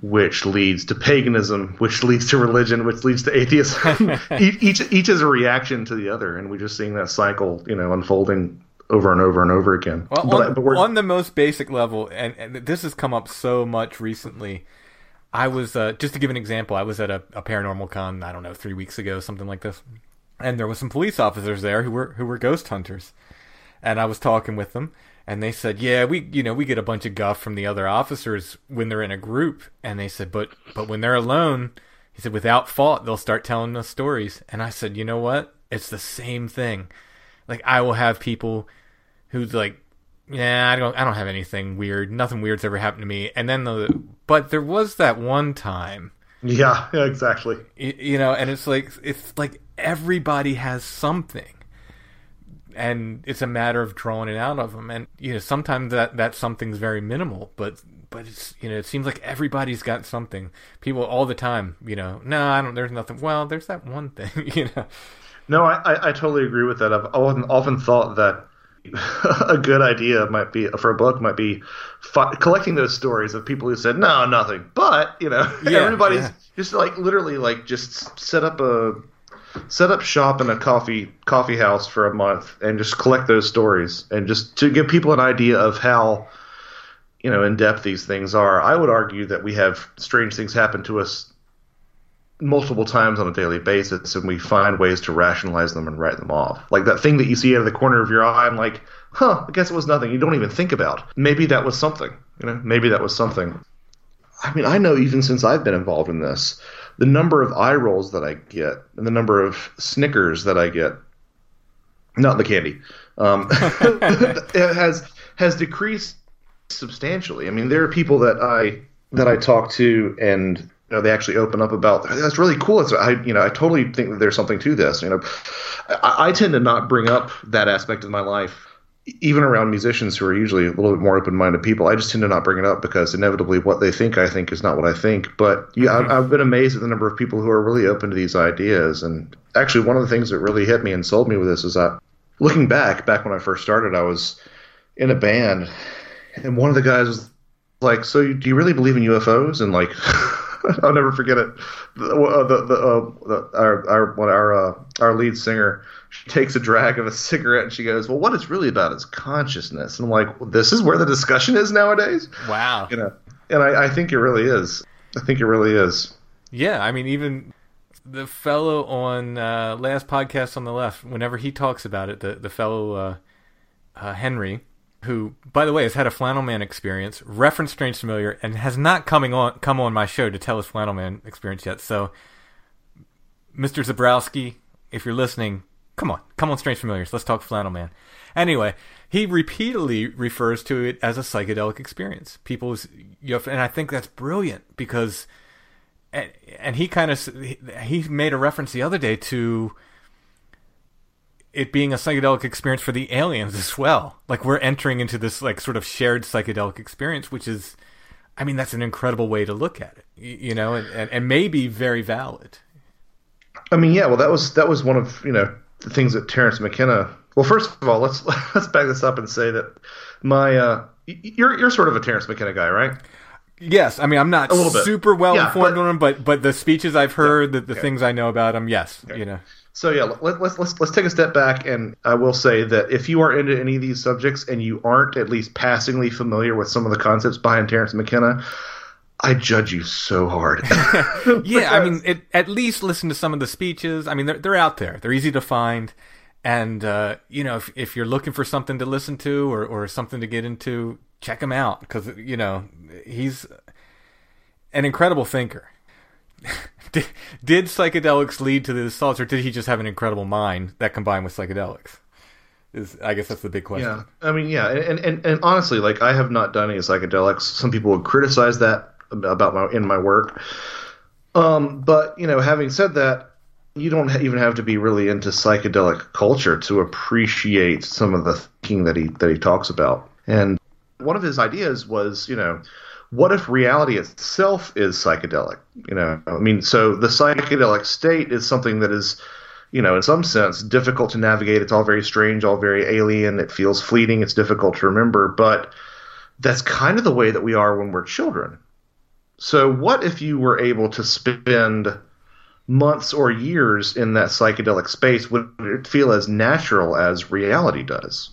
B: which leads to paganism which leads to religion which leads to atheism. Each each is a reaction to the other and we're just seeing that cycle you know unfolding over and over and over again.
A: Well, but, on, but on the most basic level and, and this has come up so much recently I was uh, just to give an example. I was at a, a, paranormal con. I don't know, three weeks ago, something like this, and there was some police officers there who were who were ghost hunters, and I was talking with them, and they said, "Yeah, we you know we get a bunch of guff from the other officers when they're in a group," and they said, "But but when they're alone." He said, without fault, they'll start telling us stories. And I said, you know what? It's the same thing. Like I will have people who's like, yeah, I don't, I don't have anything weird. Nothing weird's ever happened to me. And then the, but there was that one time.
B: Yeah, exactly.
A: You, you know, and it's like, it's like everybody has something. And it's a matter of drawing it out of them. And, you know, sometimes that, that something's very minimal, but but it's you know it seems like everybody's got something. People all the time, you know, no, I don't. There's nothing. Well, there's that one thing, you know.
B: No, I, I, I totally agree with that. I've often, often thought that a good idea might be for a book might be fi- collecting those stories of people who said no, nothing, but you know,
A: Yeah,
B: everybody's
A: yeah.
B: just like literally like just set up a set up shop in a coffee coffee house for a month and just collect those stories and just to give people an idea of how you know in depth these things are. I would argue that we have strange things happen to us multiple times on a daily basis and we find ways to rationalize them and write them off. Like that thing that you see out of the corner of your eye, I'm like, huh, I guess it was nothing. You don't even think about. Maybe that was something. You know, maybe that was something. I mean, I know even since I've been involved in this, the number of eye rolls that I get and the number of Snickers that I get, not the candy, um, it has has decreased substantially. I mean, there are people that I that I talk to and you know, they actually open up about that's really cool. It's, I you know I totally think that there's something to this. You know, I, I tend to not bring up that aspect of my life, even around musicians who are usually a little bit more open-minded people. I just tend to not bring it up because inevitably what they think I think is not what I think. But yeah, I've, mm-hmm. I've been amazed at the number of people who are really open to these ideas. And actually, one of the things that really hit me and sold me with this is that looking back, back when I first started, I was in a band, and one of the guys was like, "So do you really believe in UFOs?" And like. I'll never forget it. The uh, the, the, uh, the our our what our uh, our lead singer she takes a drag of a cigarette and she goes, "Well, what it's really about is consciousness." And I'm like, well, "This is where the discussion is nowadays."
A: Wow.
B: You know, and I, I think it really is. I think it really is.
A: Yeah, I mean, even the fellow on uh, last podcast on the left, whenever he talks about it, the the fellow uh, uh, Henry, who, by the way, has had a flannel man experience, referenced Strange Familiar, and has not coming on come on my show to tell his flannel man experience yet. So, Mr. Zebrowski, if you're listening, come on, come on, Strange Familiars, let's talk flannel man. Anyway, he repeatedly refers to it as a psychedelic experience. People's, you know, and I think that's brilliant because and, and he kind of he made a reference the other day to it being a psychedelic experience for the aliens as well. Like we're entering into this like sort of shared psychedelic experience, which is, I mean, that's an incredible way to look at it, you, know, and, and, and maybe very valid.
B: I mean, yeah. Well, that was that was one of you know the things that Terence McKenna. Well, first of all, let's let's back this up and say that my uh, you're you're sort of a Terence McKenna guy, right?
A: Yes, I mean I'm not
B: A little
A: super well
B: Yeah,
A: informed
B: but-
A: on him, but but the speeches I've heard, the, the
B: okay.
A: things I know about him, yes, you know.
B: So yeah, let, let's let's let's take a step back, and I will say that if you are into any of these subjects and you aren't at least passingly familiar with some of the concepts behind Terence McKenna, I judge you so hard.
A: Yeah, I mean, it, at least listen to some of the speeches. I mean, they're they're out there. They're easy to find, and uh, you know, if if you're looking for something to listen to or or something to get into, check him out because you know he's an incredible thinker. did, did psychedelics lead to this thoughts, or did he just have an incredible mind that combined with psychedelics? Is I guess that's the big question.
B: Yeah, I mean, yeah, and, and and honestly, like I have not done any psychedelics. Some people would criticize that about my in my work. Um, but you know, having said that, you don't even have to be really into psychedelic culture to appreciate some of the thinking that he that he talks about. And one of his ideas was, you know, what if reality itself is psychedelic? You know, I mean, so the psychedelic state is something that is you know, in some sense, difficult to navigate. It's all very strange, all very alien. It feels fleeting. It's difficult to remember, but that's kind of the way that we are when we're children. So, what if you were able to spend months or years in that psychedelic space? Would it feel as natural as reality does?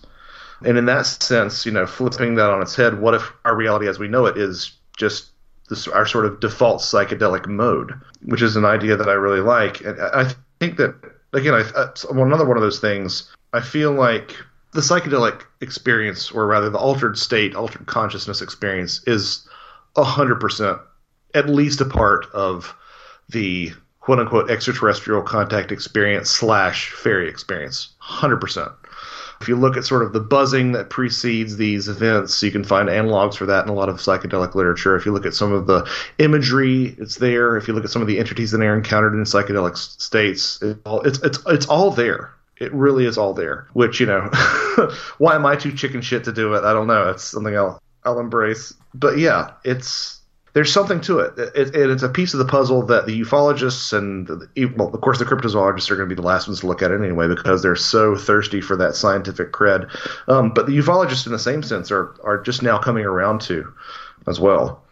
B: And in that sense, you know, flipping that on its head, what if our reality as we know it is just this, our sort of default psychedelic mode, which is an idea that I really like. And I I think that again, I, well, another one of those things. I feel like the psychedelic experience, or rather the altered state, altered consciousness experience, is hundred percent, at least a part of the quote unquote extraterrestrial contact experience slash fairy experience. Hundred percent. If you look at sort of the buzzing that precedes these events, you can find analogs for that in a lot of psychedelic literature. If you look at some of the imagery, it's there. If you look at some of the entities that are encountered in psychedelic states, it's it's it's all there. It really is all there. Which you know, why am I too chicken shit to do it? I don't know. It's something I'll I'll embrace. But yeah, it's there's something to it. It, it. It's a piece of the puzzle that the ufologists and, the, well, of course, the cryptozoologists are going to be the last ones to look at it anyway because they're so thirsty for that scientific cred. Um, but the ufologists, in the same sense, are are just now coming around to as well.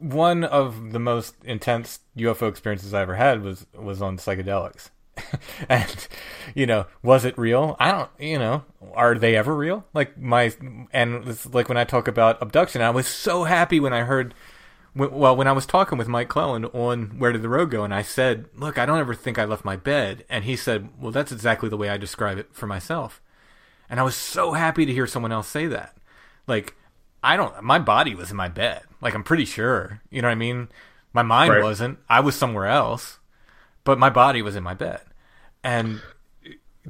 A: One of the most intense UFO experiences I ever had was was on psychedelics. and you know was it real i don't you know are they ever real like my and it's like when i talk about abduction i was so happy when i heard well, when I was talking with Mike Clelland on Where Did the Road Go, and I said, Look, I don't ever think I left my bed. And he said, Well, that's exactly the way I describe it for myself. And I was so happy to hear someone else say that. Like, I don't, my body was in my bed. Like, I'm pretty sure. You know what I mean? My mind right. wasn't. I was somewhere else, but my body was in my bed. And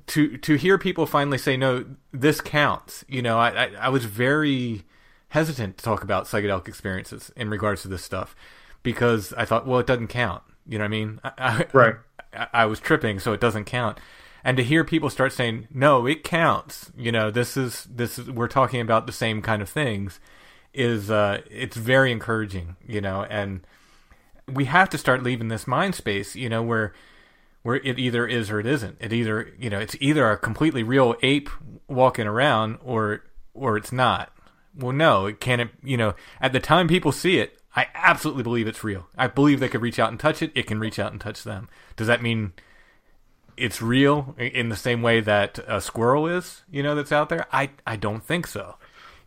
A: to to hear people finally say, No, this counts, you know, I, I, I was very hesitant to talk about psychedelic experiences in regards to this stuff because I thought, well, it doesn't count. You know what I mean? I,
B: I, right.
A: I, I, was tripping, so it doesn't count. And to hear people start saying, no, it counts. You know, this is this is we're talking about the same kind of things. Is uh, it's very encouraging. You know, and we have to start leaving this mind space. You know, where where it either is or it isn't. It either you know it's either a completely real ape walking around or or it's not well, no, it can't. You know, at the time people see it, I absolutely believe it's real. I believe they could reach out and touch it. It can reach out and touch them. Does that mean it's real in the same way that a squirrel is? You know, that's out there. I I don't think so.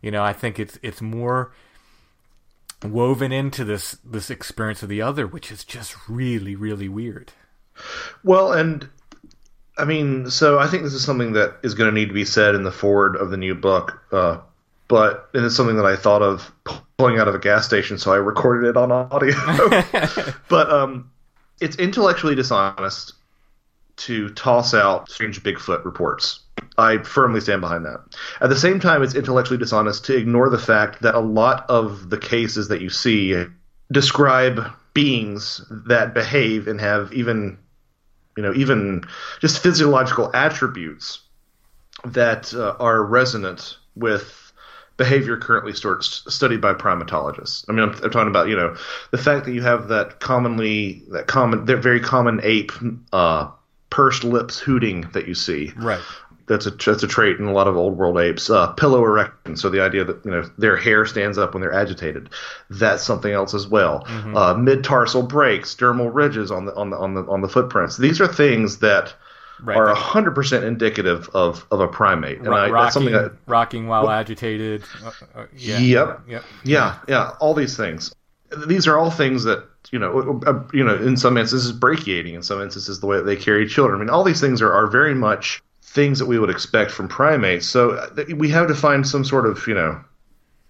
A: You know, I think it's it's more woven into this this experience of the other, which is just really really weird.
B: Well, and I mean, so I think this is something that is going to need to be said in the forward of the new book. Uh, but and it is something that I thought of pulling out of a gas station, so I recorded it on audio. but um, it's intellectually dishonest to toss out strange Bigfoot reports. I firmly stand behind that. At the same time, it's intellectually dishonest to ignore the fact that a lot of the cases that you see describe beings that behave and have even, you know, even just physiological attributes that uh, are resonant with behavior currently studied by primatologists. I mean, I'm, I'm, talking about you know the fact that you have that commonly that common that very common ape uh, pursed lips hooting that you see.
A: Right.
B: That's a that's a trait in a lot of old world apes. Uh, piloerection, so the idea that you know their hair stands up when they're agitated, that's something else as well. Mm-hmm. Uh, mid tarsal breaks, dermal ridges on the on the on the on the footprints. These are things that right. are hundred percent indicative of, of a primate,
A: and I, that's something that rocking while well, agitated. Uh,
B: uh, yeah, yep, yep, yeah, yeah, all these things. These are all things that you know, uh, you know, in some instances brachiating, in some instances the way that they carry children. I mean, all these things are, are very much things that we would expect from primates. So uh, we have to find some sort of you know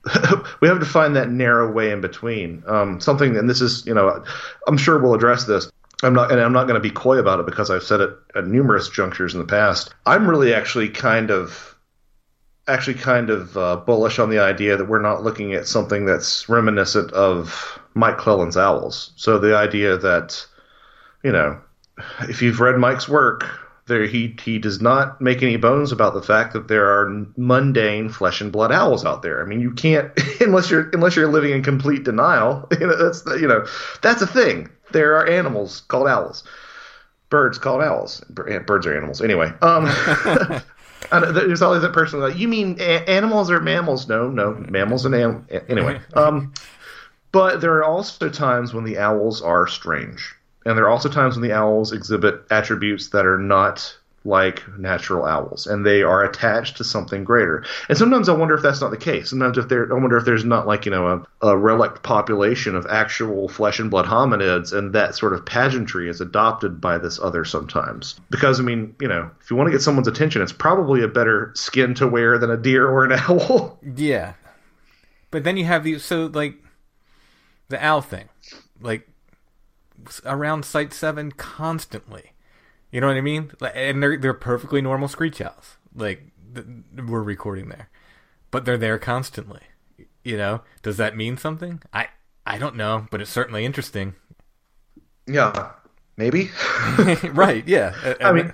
B: we have to find that narrow way in between. Um, something, and this is, you know, I'm sure we'll address this. I'm not, and I'm not going to be coy about it because I've said it at numerous junctures in the past. I'm really actually kind of, actually kind of uh, bullish on the idea that we're not looking at something that's reminiscent of Mike Clelland's Owls. So the idea that, you know, if you've read Mike's work, there he he does not make any bones about the fact that there are mundane flesh and blood owls out there. I mean, you can't unless you're unless you're living in complete denial. You know, that's you know that's a thing there are animals called owls, birds called owls. Birds are animals anyway. Um, there's always that person like, you mean a- animals or mammals? No, no, mammals and am- anyway. Um, but there are also times when the owls are strange, and there are also times when the owls exhibit attributes that are not like natural owls, and they are attached to something greater. And sometimes I wonder if that's not the case. Sometimes if there, I wonder if there's not like you know a, a relic population of actual flesh and blood hominids, and that sort of pageantry is adopted by this other sometimes. Because I mean, you know, if you want to get someone's attention, it's probably a better skin to wear than a deer or an owl.
A: Yeah. But then you have these so like the owl thing. Like around site 7 constantly. You know what I mean? And they're they're perfectly normal screech owls. Like th- we're recording there. But they're there constantly. You know? Does that mean something? I I don't know, but it's certainly interesting.
B: yeah, maybe.
A: right, yeah.
B: I mean,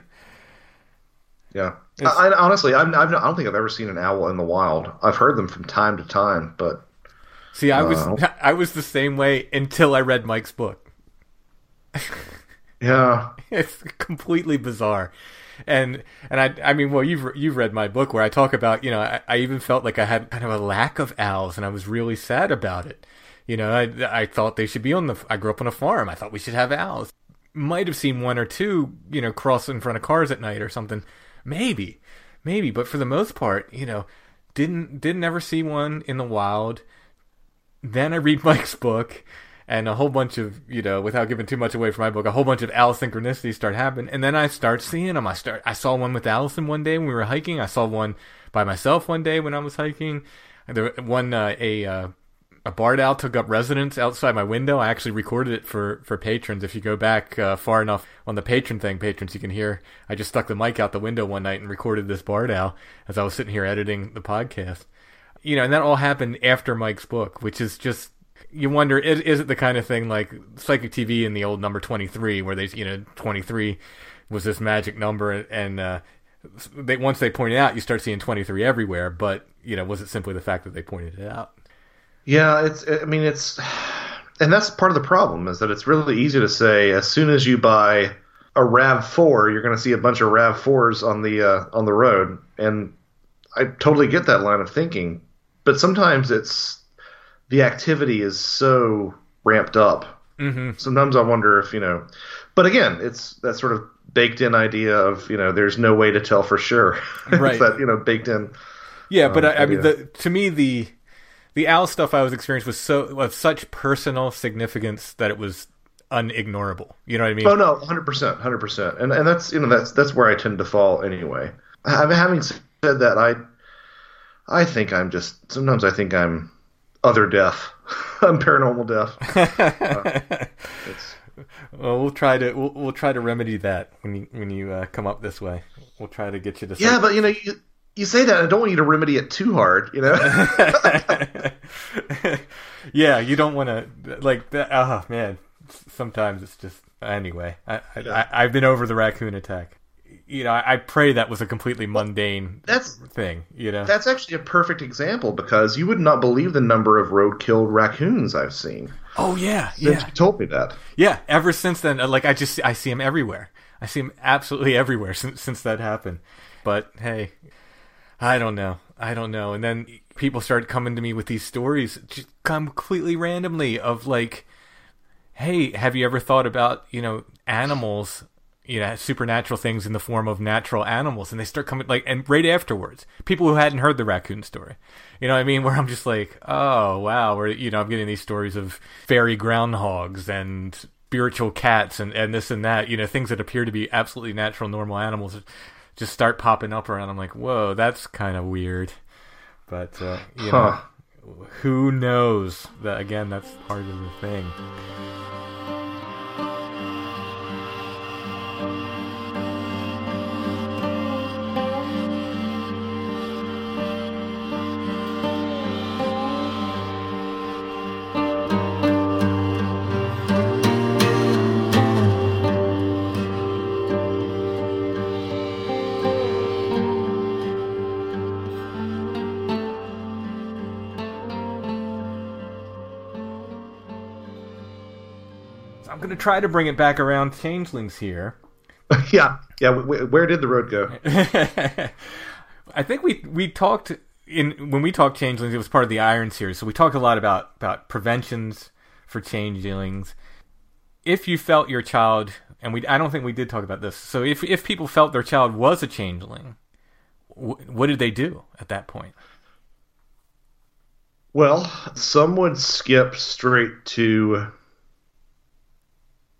B: yeah. I, I, honestly, I'm, I've, I don't think I've ever seen an owl in the wild. I've heard them from time to time, but
A: See, I was
B: Uh,
A: I was the same way until I read Mike's book.
B: Yeah,
A: it's completely bizarre. And and i i mean well you've you've read my book where i talk about you know i, I even felt like i had kind of a lack of owls and i was really sad about it. You know i i thought they should be on the i grew up on a farm. I thought we should have owls. Might have seen one or two you know cross in front of cars at night or something. Maybe maybe. But for the most part you know didn't didn't ever see one in the wild. Then I read Mike's book, and a whole bunch of you know, without giving too much away from my book, a whole bunch of owl synchronicities start happening, and then I start seeing them. I start. I saw one with Allison one day when we were hiking. I saw one by myself one day when I was hiking. There one uh, a uh, a barred owl took up residence outside my window. I actually recorded it for for patrons. If you go back uh, far enough on the Patreon thing, patrons, you can hear. I just stuck the mic out the window one night and recorded this barred owl as I was sitting here editing the podcast you know, and that all happened after Mike's book, which is just you wonder is, is it the kind of thing like Psychic TV in the old number twenty three, where they you know twenty three was this magic number, and uh, they once they point it out, you start seeing twenty three everywhere. But you know, was it simply the fact that they pointed it out?
B: yeah. It's. I mean, it's, and that's part of the problem is that it's really easy to say as soon as you buy a Rav Four, you're going to see a bunch of Rav Fours on the uh, on the road, and I totally get that line of thinking. But sometimes it's the activity is so ramped up.
A: Mm-hmm.
B: Sometimes I wonder if you know. But again, it's that sort of baked in idea of you know there's no way to tell for sure.
A: Right.
B: it's that you know baked in.
A: Yeah, but
B: Um,
A: I, I mean, the, to me, the the owl stuff I was experiencing was so of such personal significance that it was unignorable. You know what I mean?
B: Oh no, hundred percent, hundred percent, and and that's you know that's that's where I tend to fall anyway. I mean, having said that, I I think I'm just sometimes I think I'm other deaf. I'm paranormal deaf. It's,
A: Well, we'll try to we'll, we'll try to remedy that when you when you uh, come up this way. We'll try to get you to.
B: yeah, but you know you, you say that I don't want you to remedy it too hard. You know.
A: yeah, you don't want to like that. Oh man, sometimes it's just anyway. I, I, I I've been over the raccoon attack. You know, I, pray that was a completely mundane
B: That's
A: thing. You know,
B: that's actually a perfect example because you would not believe the number of road-killed raccoons I've seen.
A: oh yeah,
B: Since
A: yeah,
B: you told me that.
A: yeah. Ever since then, like I just I see them everywhere. I see them absolutely everywhere since since that happened. But hey, I don't know. I don't know. And then people started coming to me with these stories just completely randomly of like, hey, have you ever thought about, you know, animals, you know, supernatural things in the form of natural animals? And they start coming like, and right afterwards, people who hadn't heard the raccoon story, you know what I mean? Where I'm just like, oh, wow. Where, you know, I'm getting these stories of fairy groundhogs and spiritual cats and, and this and that, you know, things that appear to be absolutely natural, normal animals just start popping up around. I'm like, whoa, that's kind of weird. But uh, you know, who knows? That again, that's part of the thing. I'm gonna try to bring it back around changelings here.
B: yeah, yeah. W- w- where did the road go?
A: I think we we talked in when we talked changelings. It was part of the Iron series, so we talked a lot about about preventions for changelings. If you felt your child and we I don't think we did talk about this. So if if people felt their child was a changeling, wh- what did they do at that point?
B: Well, some would skip straight to.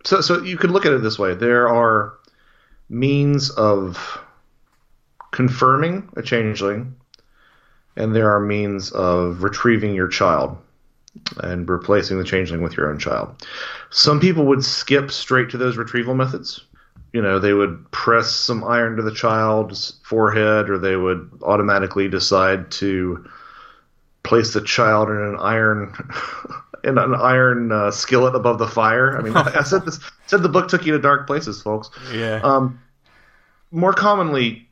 B: So, so you could look at it this way: there are means of confirming a changeling, and there are means of retrieving your child and replacing the changeling with your own child. Some people would skip straight to those retrieval methods. You know, they would press some iron to the child's forehead, or they would automatically decide to place the child in an iron in an iron uh, skillet above the fire. I mean, I said this said the book took you to dark places, folks.
A: Yeah.
B: Um, more commonly,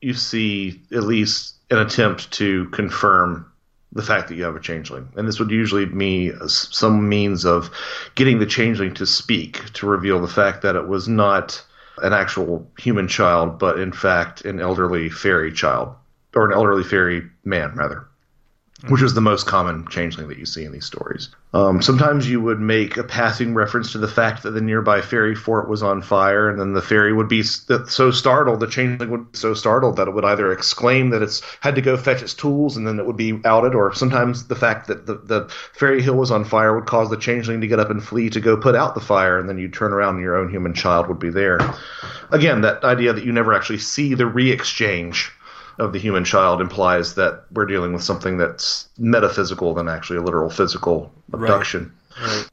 B: you see at least an attempt to confirm the fact that you have a changeling, and this would usually be some means of getting the changeling to speak to reveal the fact that it was not an actual human child, but in fact an elderly fairy child or an elderly fairy man, rather which is the most common changeling that you see in these stories. Um, sometimes you would make a passing reference to the fact that the nearby fairy fort was on fire, and then the fairy would be so startled, the changeling would be so startled that it would either exclaim that it's had to go fetch its tools, and then it would be outed, or sometimes the fact that the, the fairy hill was on fire would cause the changeling to get up and flee to go put out the fire, and then you'd turn around and your own human child would be there. Again, that idea that you never actually see the re-exchange of the human child implies that we're dealing with something that's metaphysical than actually a literal physical abduction.
A: Right. right.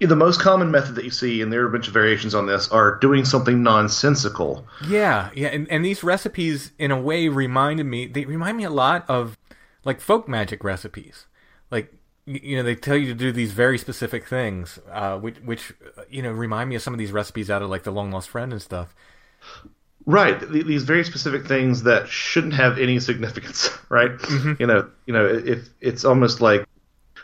B: The most common method that you see, and there are a bunch of variations on this, are doing something nonsensical.
A: Yeah, yeah, and, and these recipes, in a way, reminded me. They remind me a lot of like folk magic recipes. Like you know, they tell you to do these very specific things, uh, which which you know remind me of some of these recipes out of like the Long Lost Friend and stuff.
B: Right, these very specific things that shouldn't have any significance, right? Mm-hmm. You know, you know, if it's almost like,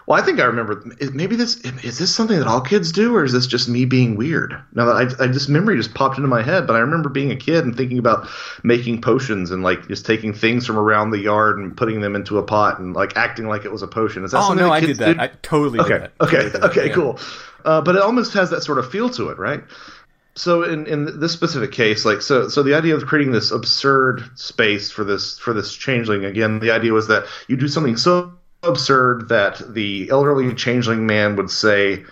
B: well, I think I remember maybe this is this something that all kids do, or is this just me being weird? Now that I, I this memory just popped into my head, but I remember being a kid and thinking about making potions and like just taking things from around the yard and putting them into a pot and like acting like it was a potion. Is that
A: oh no,
B: I
A: did that. I totally
B: okay.
A: did that.
B: Okay,
A: totally
B: okay,
A: yeah.
B: cool. Uh, but it almost has that sort of feel to it, right? So in, in this specific case like so so the idea of creating this absurd space for this for this changeling again the idea was that you do something so absurd that the elderly changeling man would say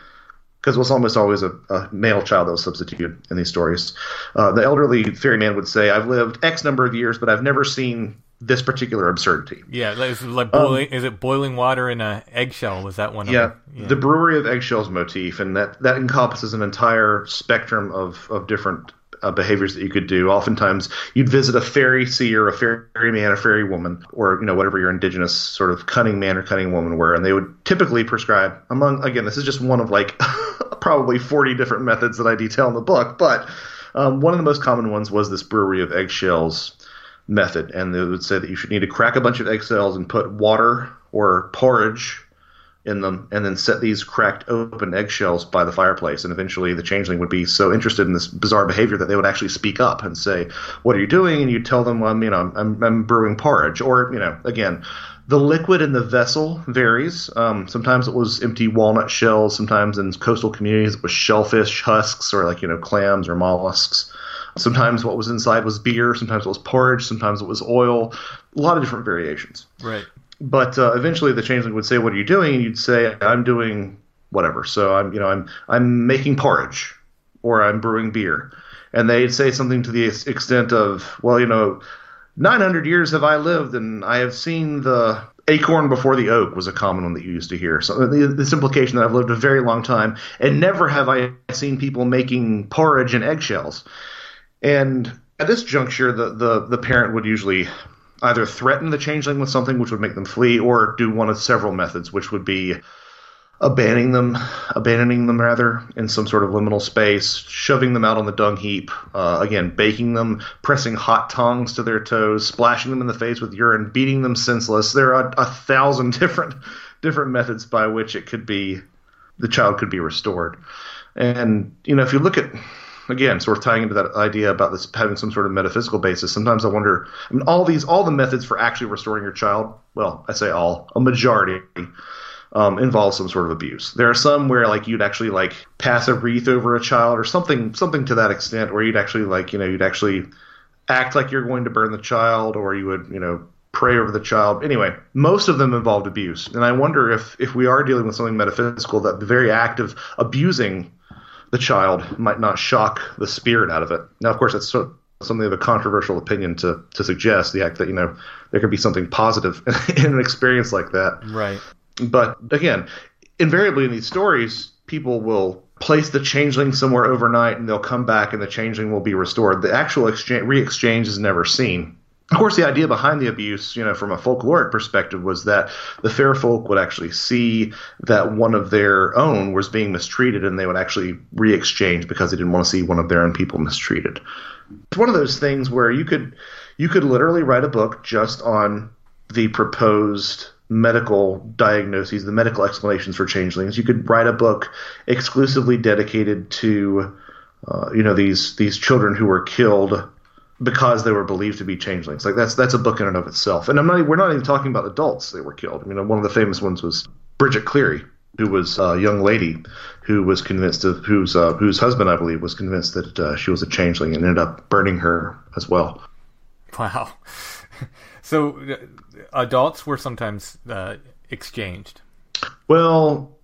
B: because it was almost always a, a, male child that was substituted in these stories uh, the elderly fairy man would say i've lived x number of years but i've never seen this particular absurdity.
A: Yeah, is it like boiling. Um, is it boiling water in an eggshell? Was that one?
B: Yeah, yeah, the brewery of eggshells motif, and that that encompasses an entire spectrum of of different uh, behaviors that you could do. Oftentimes, you'd visit a fairy seer, a fairy man, a fairy woman, or you know whatever your indigenous sort of cunning man or cunning woman were, and they would typically prescribe among again. This is just one of like probably forty different methods that I detail in the book, but um, one of the most common ones was this brewery of eggshells method, and they would say that you should need to crack a bunch of eggshells and put water or porridge in them, and then set these cracked open eggshells by the fireplace. And eventually, the changeling would be so interested in this bizarre behavior that they would actually speak up and say, "What are you doing?" And you tell them, "Well, you know, I'm, I'm brewing porridge," or you know, again. The liquid in the vessel varies. Um, sometimes it was empty walnut shells. Sometimes in coastal communities it was shellfish husks or like you know clams or mollusks. Sometimes what was inside was beer, sometimes it was porridge, sometimes it was oil. A lot of different variations.
A: Right.
B: But uh, eventually, the changeling would say, "What are you doing?" And you'd say, "I'm doing whatever." So I'm, you know, I'm I'm making porridge, or I'm brewing beer, and they'd say something to the extent of, "Well, you know, 900 years have I lived, and I have seen the acorn before the oak was a common one that you used to hear. So this implication that I've lived a very long time, and never have I seen people making porridge and eggshells. And at this juncture, the, the, the parent would usually either threaten the changeling with something which would make them flee, or do one of several methods, which would be abandoning them, abandoning them rather in some sort of liminal space, shoving them out on the dung heap, uh, again baking them, pressing hot tongs to their toes, splashing them in the face with urine, beating them senseless. There are a, a thousand different different methods by which it could be the child could be restored. And you know, if you look at again, sort of tying into that idea about this having some sort of metaphysical basis. Sometimes I wonder, I mean, all these, all the methods for actually restoring your child. Well, I say all, a majority um, involves some sort of abuse. There are some where like you'd actually like pass a wreath over a child or something something to that extent, where you'd actually like you know you'd actually act like you're going to burn the child, or you would you know pray over the child. Anyway, most of them involved abuse, and I wonder if if we are dealing with something metaphysical, that the very act of abusing the child might not shock the spirit out of it. Now, of course, that's so, something of a controversial opinion to to suggest the act that you know there could be something positive in an experience like that.
A: Right.
B: But again, invariably in these stories, people will place the changeling somewhere overnight and they'll come back and the changeling will be restored. The actual exchange, re-exchange is never seen. Of course, the idea behind the abuse, you know, from a folkloric perspective, was that the fair folk would actually see that one of their own was being mistreated, and they would actually re-exchange because they didn't want to see one of their own people mistreated. It's one of those things where you could you could literally write a book just on the proposed medical diagnoses, the medical explanations for changelings. You could write a book exclusively dedicated to, uh, you know, these these children who were killed because they were believed to be changelings. Like that's that's a book in and of itself. And I'm not we're not even talking about adults that were killed. I mean, one of the famous ones was Bridget Cleary, who was a young lady who was convinced of whose uh, whose husband I believe was convinced that uh, she was a changeling and ended up burning her as well.
A: Wow. so uh, adults were sometimes uh, exchanged.
B: Well,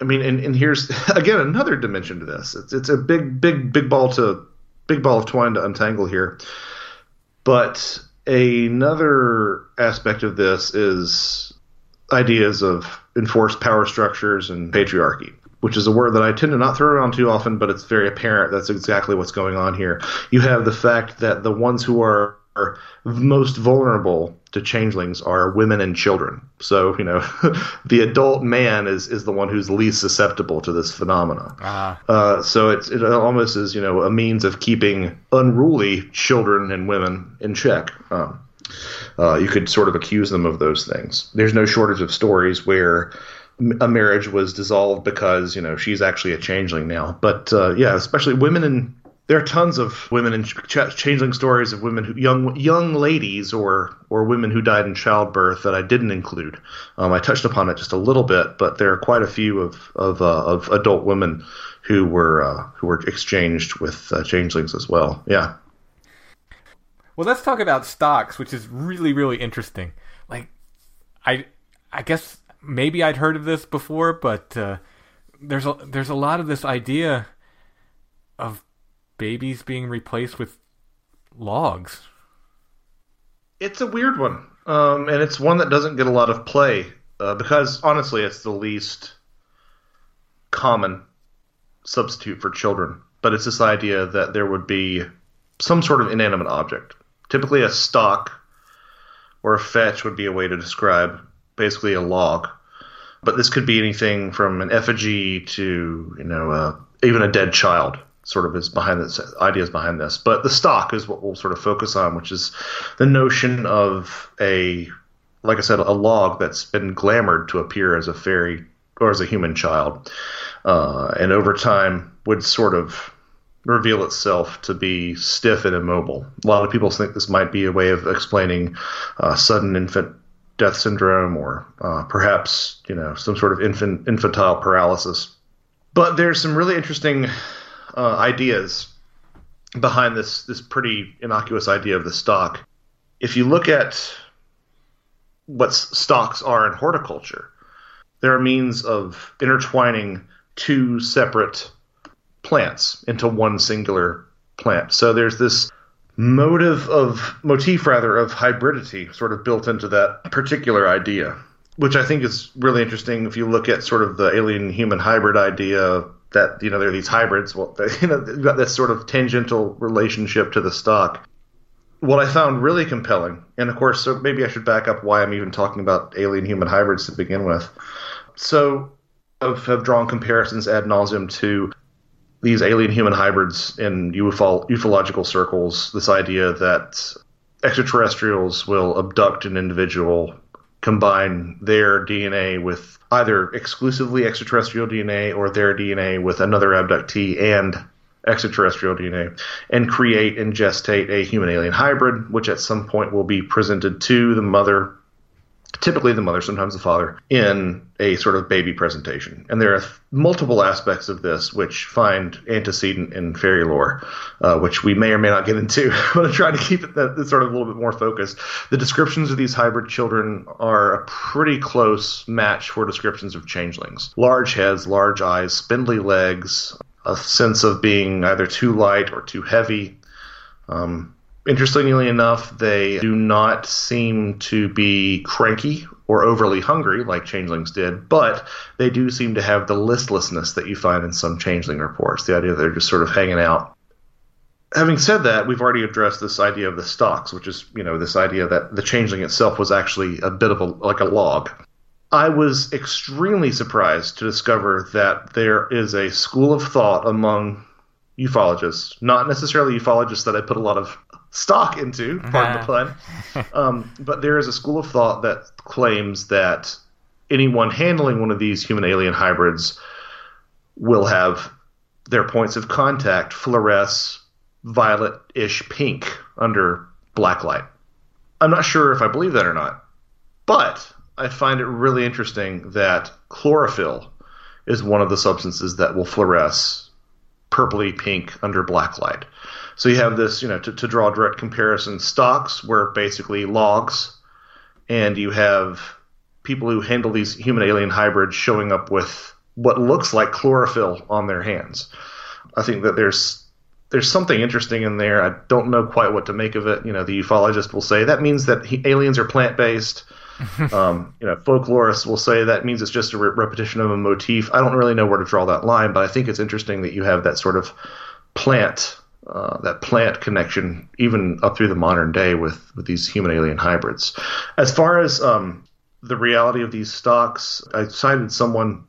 B: I mean, and, and here's again another dimension to this. It's it's a big big big ball to big ball of twine to untangle here. But another aspect of this is ideas of enforced power structures and patriarchy, which is a word that I tend to not throw around too often, but it's very apparent that's exactly what's going on here. You have the fact that the ones who are most vulnerable to changelings are women and children. So, you know, the adult man is, is the one who's least susceptible to this phenomena.
A: Ah.
B: Uh, so it's, it almost is, you know, a means of keeping unruly children and women in check. Um, uh, you could sort of accuse them of those things. There's no shortage of stories where a marriage was dissolved because, you know, she's actually a changeling now. But uh, yeah, especially women and there are tons of women and ch- changeling stories of women who young young ladies or or women who died in childbirth that I didn't include. Um, I touched upon it just a little bit, but there are quite a few of of, uh, of adult women who were uh, who were exchanged with uh, changelings as well. Yeah.
A: Well, let's talk about stocks, which is really really interesting. Like, I I guess maybe I'd heard of this before, but uh, there's a there's a lot of this idea of babies being replaced with logs.
B: It's a weird one, um, and it's one that doesn't get a lot of play uh, because honestly, it's the least common substitute for children. But it's this idea that there would be some sort of inanimate object, typically a stock or a fetch would be a way to describe basically a log. But this could be anything from an effigy to you know uh, even a dead child sort of is behind this ideas behind this. But the stock is what we'll sort of focus on, which is the notion of a like I said, a log that's been glamored to appear as a fairy or as a human child, uh, and over time would sort of reveal itself to be stiff and immobile. A lot of people think this might be a way of explaining uh, sudden infant death syndrome, or uh, perhaps you know some sort of infant infantile paralysis. But there's some really interesting uh, ideas behind this this pretty innocuous idea of the stock. If you look at what stocks are in horticulture, they're a means of intertwining two separate plants into one singular plant. So there's this motive of motif rather of hybridity sort of built into that particular idea, which I think is really interesting if you look at sort of the alien human hybrid idea that you know there are these hybrids. Well, they, you know, got this sort of tangential relationship to the stock. What I found really compelling, and of course, so maybe I should back up why I'm even talking about alien human hybrids to begin with. So, I've, have drawn comparisons ad nauseum to these alien human hybrids in ufo- ufological circles. This idea that extraterrestrials will abduct an individual, combine their DNA with either exclusively extraterrestrial DNA or their DNA with another abductee and extraterrestrial DNA and create and gestate a human alien hybrid, which at some point will be presented to the mother typically the mother, sometimes the father, in a sort of baby presentation. And there are multiple aspects of this which find antecedent in fairy lore, uh, which we may or may not get into. I'm going to try to keep it that, sort of a little bit more focused. The descriptions of these hybrid children are a pretty close match for descriptions of changelings. Large heads, large eyes, spindly legs, a sense of being either too light or too heavy. Um, Interestingly enough, they do not seem to be cranky or overly hungry like changelings did, but they do seem to have the listlessness that you find in some changeling reports. The idea that they're just sort of hanging out. Having said that, we've already addressed this idea of the stalks, which is, you know, this idea that the changeling itself was actually a bit of a like a log. I was extremely surprised to discover that there is a school of thought among ufologists, not necessarily ufologists that I put a lot of stock into, pardon the pun. Um, but there is a school of thought that claims that anyone handling one of these human alien hybrids will have their points of contact fluoresce violet ish pink under black light. I'm not sure if I believe that or not, but I find it really interesting that chlorophyll is one of the substances that will fluoresce purpley pink under black light. So you have this, you know, to, to draw a direct comparison, stocks were basically logs, and you have people who handle these human alien hybrids showing up with what looks like chlorophyll on their hands. I think that there's there's something interesting in there. I don't know quite what to make of it. You know, the ufologist will say that means that he, aliens are plant based. um, you know, folklorists will say that means it's just a re- repetition of a motif. I don't really know where to draw that line, but I think it's interesting that you have that sort of plant uh, that plant connection even up through the modern day with with these human alien hybrids. As far as um, the reality of these stocks, I cited someone.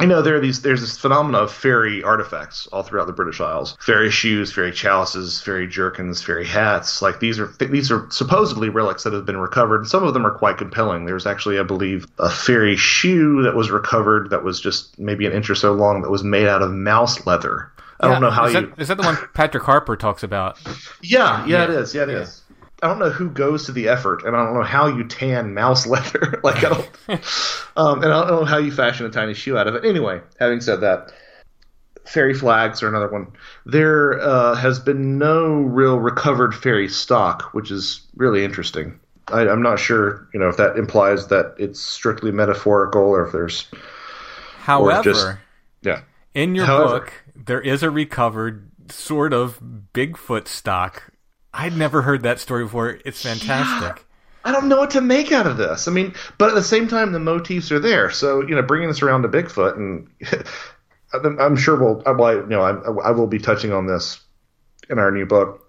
B: You know, there are these. There's this phenomena of fairy artifacts all throughout the British Isles: fairy shoes, fairy chalices, fairy jerkins, fairy hats. Like these are these are supposedly relics that have been recovered. Some of them are quite compelling. There's actually, I believe, a fairy shoe that was recovered that was just maybe an inch or so long that was made out of mouse leather I don't know how
A: is
B: you.
A: Is that the one Patrick Harpur talks about?
B: Yeah, yeah, yeah. it is. Yeah, it yeah. is. I don't know who goes to the effort, and I don't know how you tan mouse leather. like I don't, um, and I don't know how you fashion a tiny shoe out of it. Anyway, having said that, fairy flags are another one. There uh, has been no real recovered fairy stock, which is really interesting. I, am not sure, you know, if that implies that it's strictly metaphorical or if there's.
A: However,
B: just, yeah,
A: in your However, book, there is a recovered sort of Bigfoot stock. I'd never heard that story before. It's fantastic.
B: Yeah. I don't know what to make out of this. I mean, but at the same time, the motifs are there. So you know, bringing this around to Bigfoot, and I'm sure we'll, well, you know, I, I will be touching on this in our new book.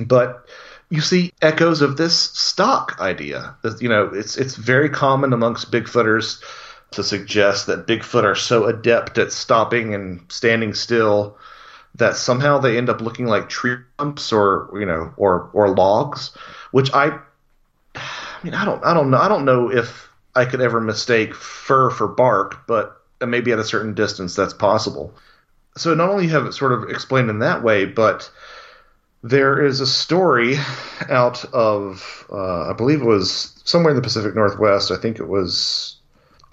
B: But you see echoes of this stock idea. You know, it's it's very common amongst Bigfooters to suggest that Bigfoot are so adept at stopping and standing still that somehow they end up looking like tree stumps or you know or or logs, which I, I mean I don't I don't know I don't know if I could ever mistake fur for bark, but maybe at a certain distance that's possible. So not only have it sort of explained in that way, but there is a story out of uh, I believe it was somewhere in the Pacific Northwest. I think it was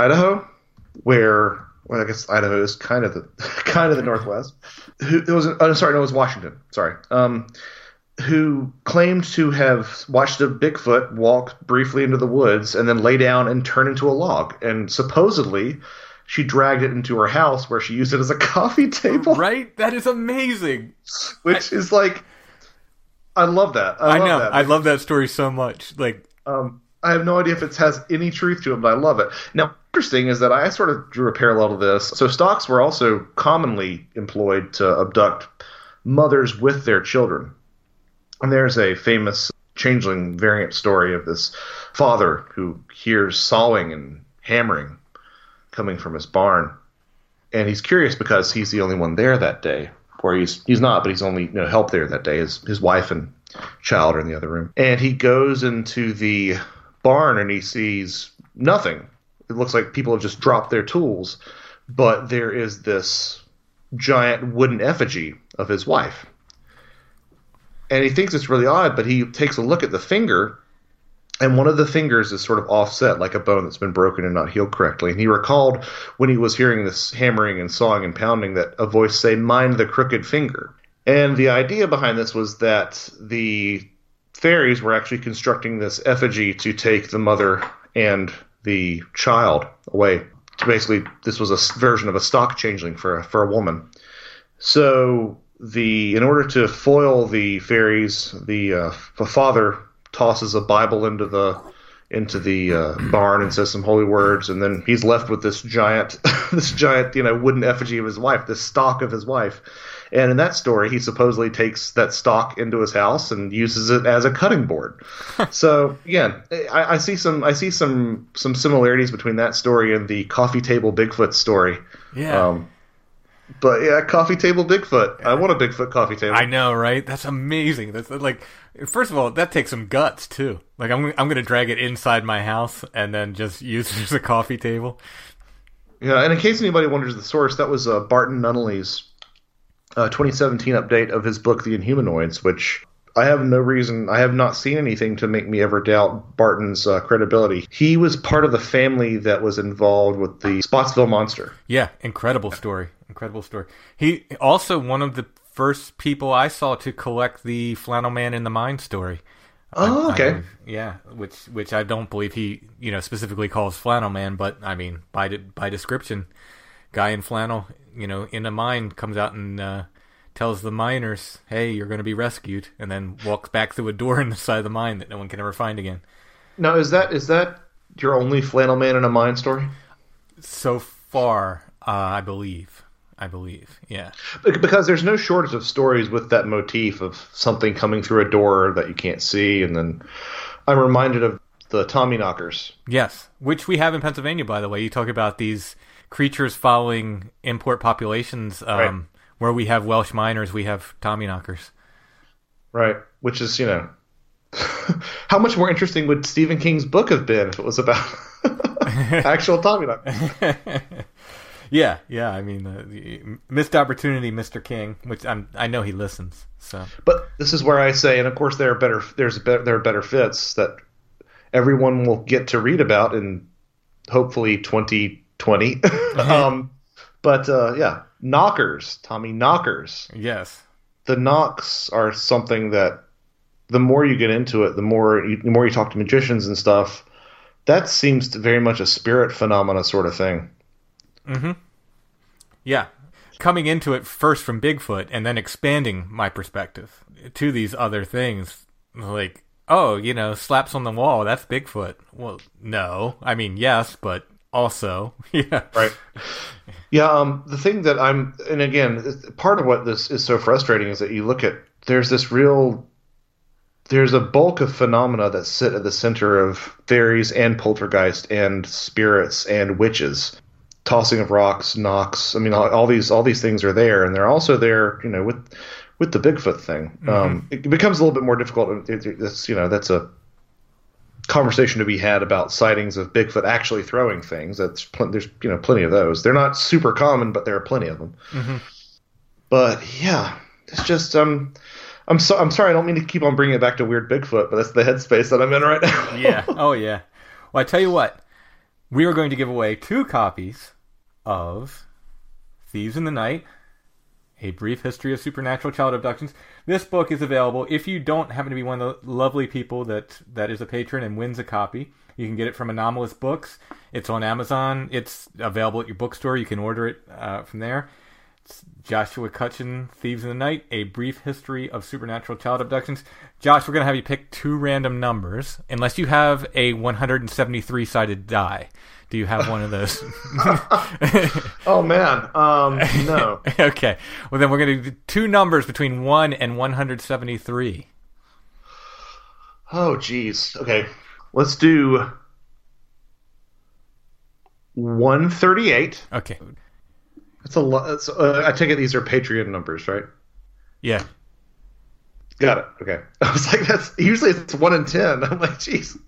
B: Idaho, where well, I guess Idaho is kind of the kind of the Northwest. Who it was? Oh, sorry, no, it was Washington. Sorry. Um, who claimed to have watched a Bigfoot walk briefly into the woods and then lay down and turn into a log, and supposedly she dragged it into her house where she used it as a coffee table.
A: Right? That is amazing.
B: Which I, is like, I love that. I,
A: I
B: love
A: know.
B: That.
A: I love that story so much. Like,
B: um, I have no idea if it has any truth to it, but I love it. Now, interesting is that I sort of drew a parallel to this. So stocks were also commonly employed to abduct mothers with their children. And there's a famous changeling variant story of this father who hears sawing and hammering coming from his barn. And he's curious because he's the only one there that day. Or he's he's not, but he's only you know, help there that day. His his wife and child are in the other room. And he goes into the barn and he sees nothing. It looks like people have just dropped their tools, but there is this giant wooden effigy of his wife. And he thinks it's really odd, but he takes a look at the finger and one of the fingers is sort of offset like a bone that's been broken and not healed correctly. And he recalled when he was hearing this hammering and sawing and pounding that a voice say, "Mind the crooked finger." And the idea behind this was that the fairies were actually constructing this effigy to take the mother and the child away. So Basically, this was a version of a stock changeling for a, for a woman. So the in order to foil the fairies, the, uh, the father tosses a Bible into the into the uh, barn and says some holy words, and then he's left with this giant this giant you know wooden effigy of his wife, this stock of his wife. And in that story, he supposedly takes that stock into his house and uses it as a cutting board. so again, I, I, see some I see some some similarities between that story and the coffee table Bigfoot story.
A: Yeah. Um,
B: but yeah, coffee table Bigfoot. I want a Bigfoot coffee table.
A: I know, right? That's amazing. That's like, first of all, that takes some guts too. Like, I'm I'm gonna drag it inside my house and then just use it as a coffee table.
B: Yeah, and in case anybody wonders the source, that was uh, Barton Nunnelly's uh, 2017 update of his book The Inhumanoids, which I have no reason, I have not seen anything to make me ever doubt Barton's uh, credibility. He was part of the family that was involved with the Spottsville monster.
A: Yeah, incredible story incredible story. He also one of the first people I saw to collect the Flannel Man in the Mine story.
B: Oh,
A: I,
B: okay.
A: I, yeah, which which I don't believe he you know specifically calls Flannel Man, but I mean by by description, guy in flannel, you know, in a mine comes out and uh, tells the miners, "Hey, you're going to be rescued," and then walks back through a door in the side of the mine that no one can ever find again.
B: Now, is that is that your only Flannel Man in a mine story?
A: So far, uh, I believe. I believe. Yeah.
B: Because there's no shortage of stories with that motif of something coming through a door that you can't see, and then I'm reminded of the Tommy knockers.
A: Yes, which we have in Pennsylvania, by the way. You talk about these creatures following import populations. Um, right. Where we have Welsh miners, we have Tommy knockers.
B: Right, which is you know, how much more interesting would Stephen King's book have been if it was about actual Tommy knockers?
A: Yeah, yeah. I mean, uh, missed opportunity, Mr. King, which I'm I know he listens. So,
B: but this is where I say, and of course there are better there's better, there are better fits that everyone will get to read about in hopefully 2020. Mm-hmm. um, but uh, yeah, knockers, Tommy knockers.
A: Yes,
B: the knocks are something that the more you get into it, the more you, the more you talk to magicians and stuff. That seems to very much a spirit phenomena sort of thing.
A: Mm-hmm. Yeah. Coming into it first from Bigfoot and then expanding my perspective to these other things. Like, oh, you know, slaps on the wall, that's Bigfoot. Well, no. I mean, yes, but also, yeah.
B: Right. Yeah, um, the thing that I'm, and again, part of what this is so frustrating is that you look at, there's this real, there's a bulk of phenomena that sit at the center of fairies and poltergeist and spirits and witches tossing of rocks, knocks. I mean, all, all, these all these things are there, and they're also there. You know, with with the Bigfoot thing, mm-hmm. um, it becomes a little bit more difficult. It, it, it's you know that's a conversation to be had about sightings of Bigfoot actually throwing things. That's pl- there's you know plenty of those. They're not super common, but there are plenty of them. Mm-hmm. But yeah, it's just um. I'm so I'm sorry. I don't mean to keep on bringing it back to weird Bigfoot, but that's the headspace that I'm in right now.
A: yeah. Oh yeah. Well, I tell you what we are going to give away two copies of Thieves in the Night, A Brief History of Supernatural Child Abductions. This book is available if you don't happen to be one of the lovely people that, that is a patron and wins a copy. You can get it from Anomalist Books. It's on Amazon. It's available at your bookstore. You can order it uh, from there. It's Joshua Cutchin, Thieves in the Night, A Brief History of Supernatural Child Abductions. Josh, we're to have you pick two random numbers, unless you have a 173 sided die. Do you have one of those?
B: oh man, um, no.
A: okay, well then we're going to do two numbers between one and 173.
B: Oh geez. Okay, let's do 138.
A: Okay.
B: That's a lot. Uh, I take it these are Patreon numbers, right?
A: Yeah.
B: Got it. Okay. I was like, that's usually it's one in ten. I'm like, jeez.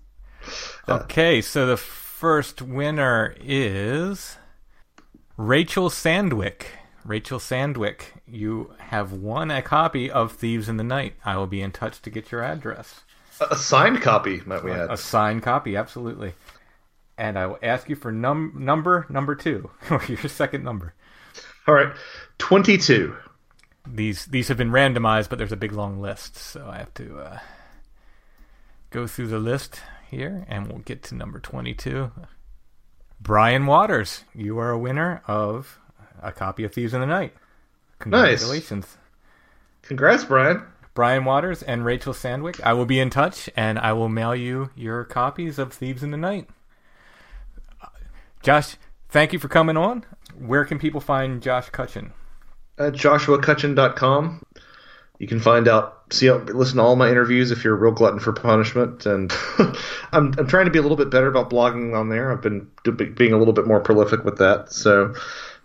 A: Okay, so the first winner is Rachel Sandwick. Rachel Sandwick, you have won a copy of Thieves in the Night. I will be in touch to get your address.
B: A signed copy, might we add?
A: A signed copy, absolutely. And I will ask you for num number number two, or your second number.
B: All right, twenty-two.
A: These these have been randomized, but there's a big long list, so I have to uh, go through the list here, and we'll get to number twenty-two. Brian Waters, you are a winner of a copy of Thieves in the Night. Congratulations.
B: Nice. Congrats, Brian.
A: Brian Waters and Rachel Sandwick. I will be in touch and I will mail you your copies of Thieves in the Night. Josh, thank you for coming on. Where can people find Josh Cutchin?
B: At joshuacutchin.com. You can find out, see, listen to all my interviews if you're a real glutton for punishment. And I'm, I'm trying to be a little bit better about blogging on there. I've been being a little bit more prolific with that. So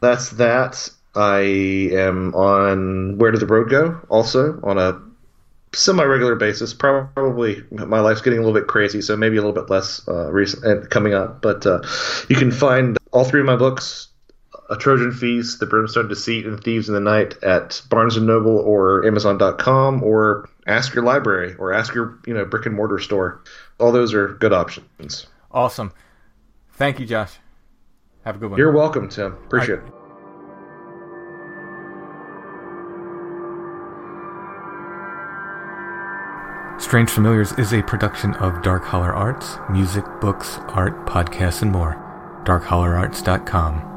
B: that's that. I am on Where Did the Road Go? Also on a semi-regular basis. Probably my life's getting a little bit crazy, so maybe a little bit less uh, recent coming up. But uh, you can find all three of my books: A Trojan Feast, The Brimstone Deceit, and Thieves in the Night at Barnes and Noble or Amazon.com, or ask your library or ask your you know brick and mortar store. All those are good options.
A: Awesome. Thank you, Josh. Have a good one.
B: You're welcome, Tim. Appreciate I- it.
A: Strange Familiars is a production of Dark Holler Arts, music, books, art, podcasts, and more. DarkHollerArts.com.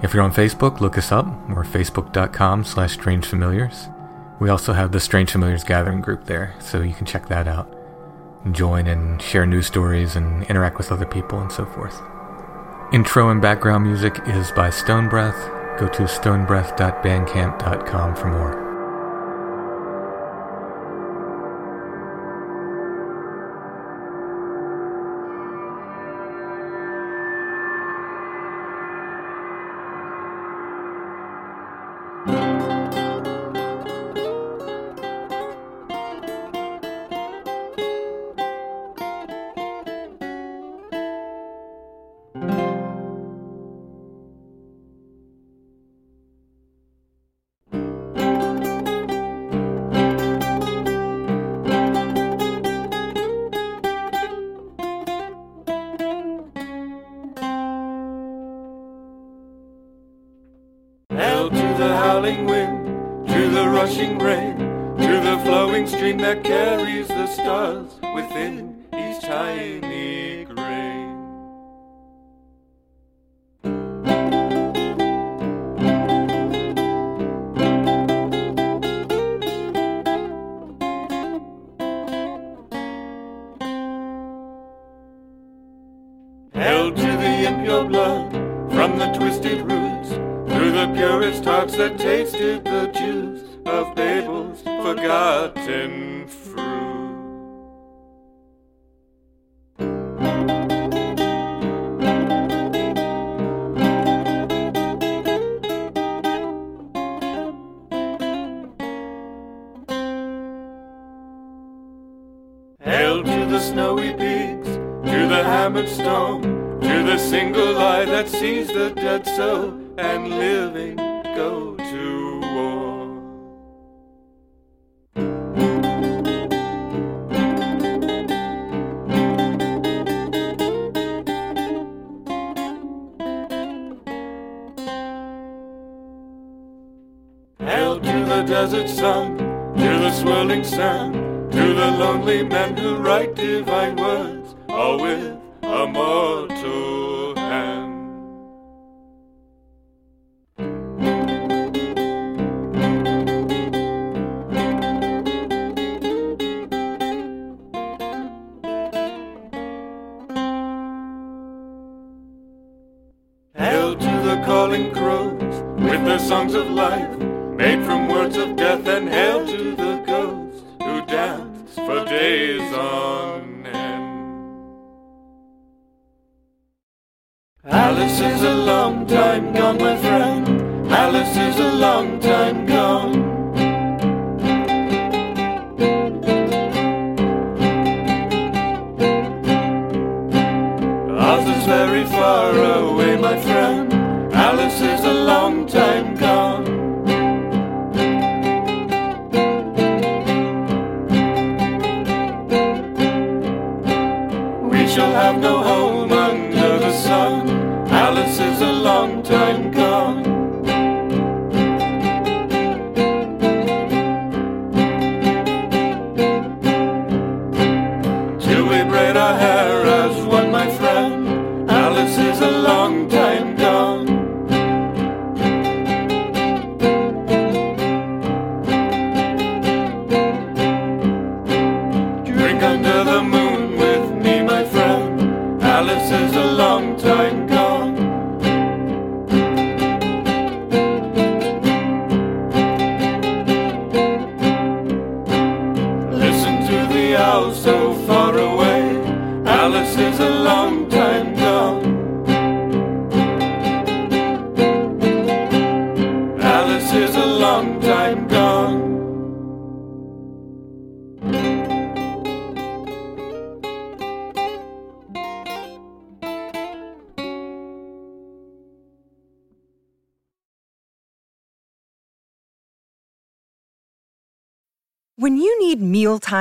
A: If you're on Facebook, look us up. We're facebook.com slash strangefamiliars. We also have the Strange Familiars Gathering group there, so you can check that out. Join and share news stories and interact with other people and so forth. Intro and background music is by Stone Breath. Go to stonebreath.bandcamp.com for more.
C: Hail to the desert sun, to the swirling sand, to the lonely men who write divine words, all with a
D: motto.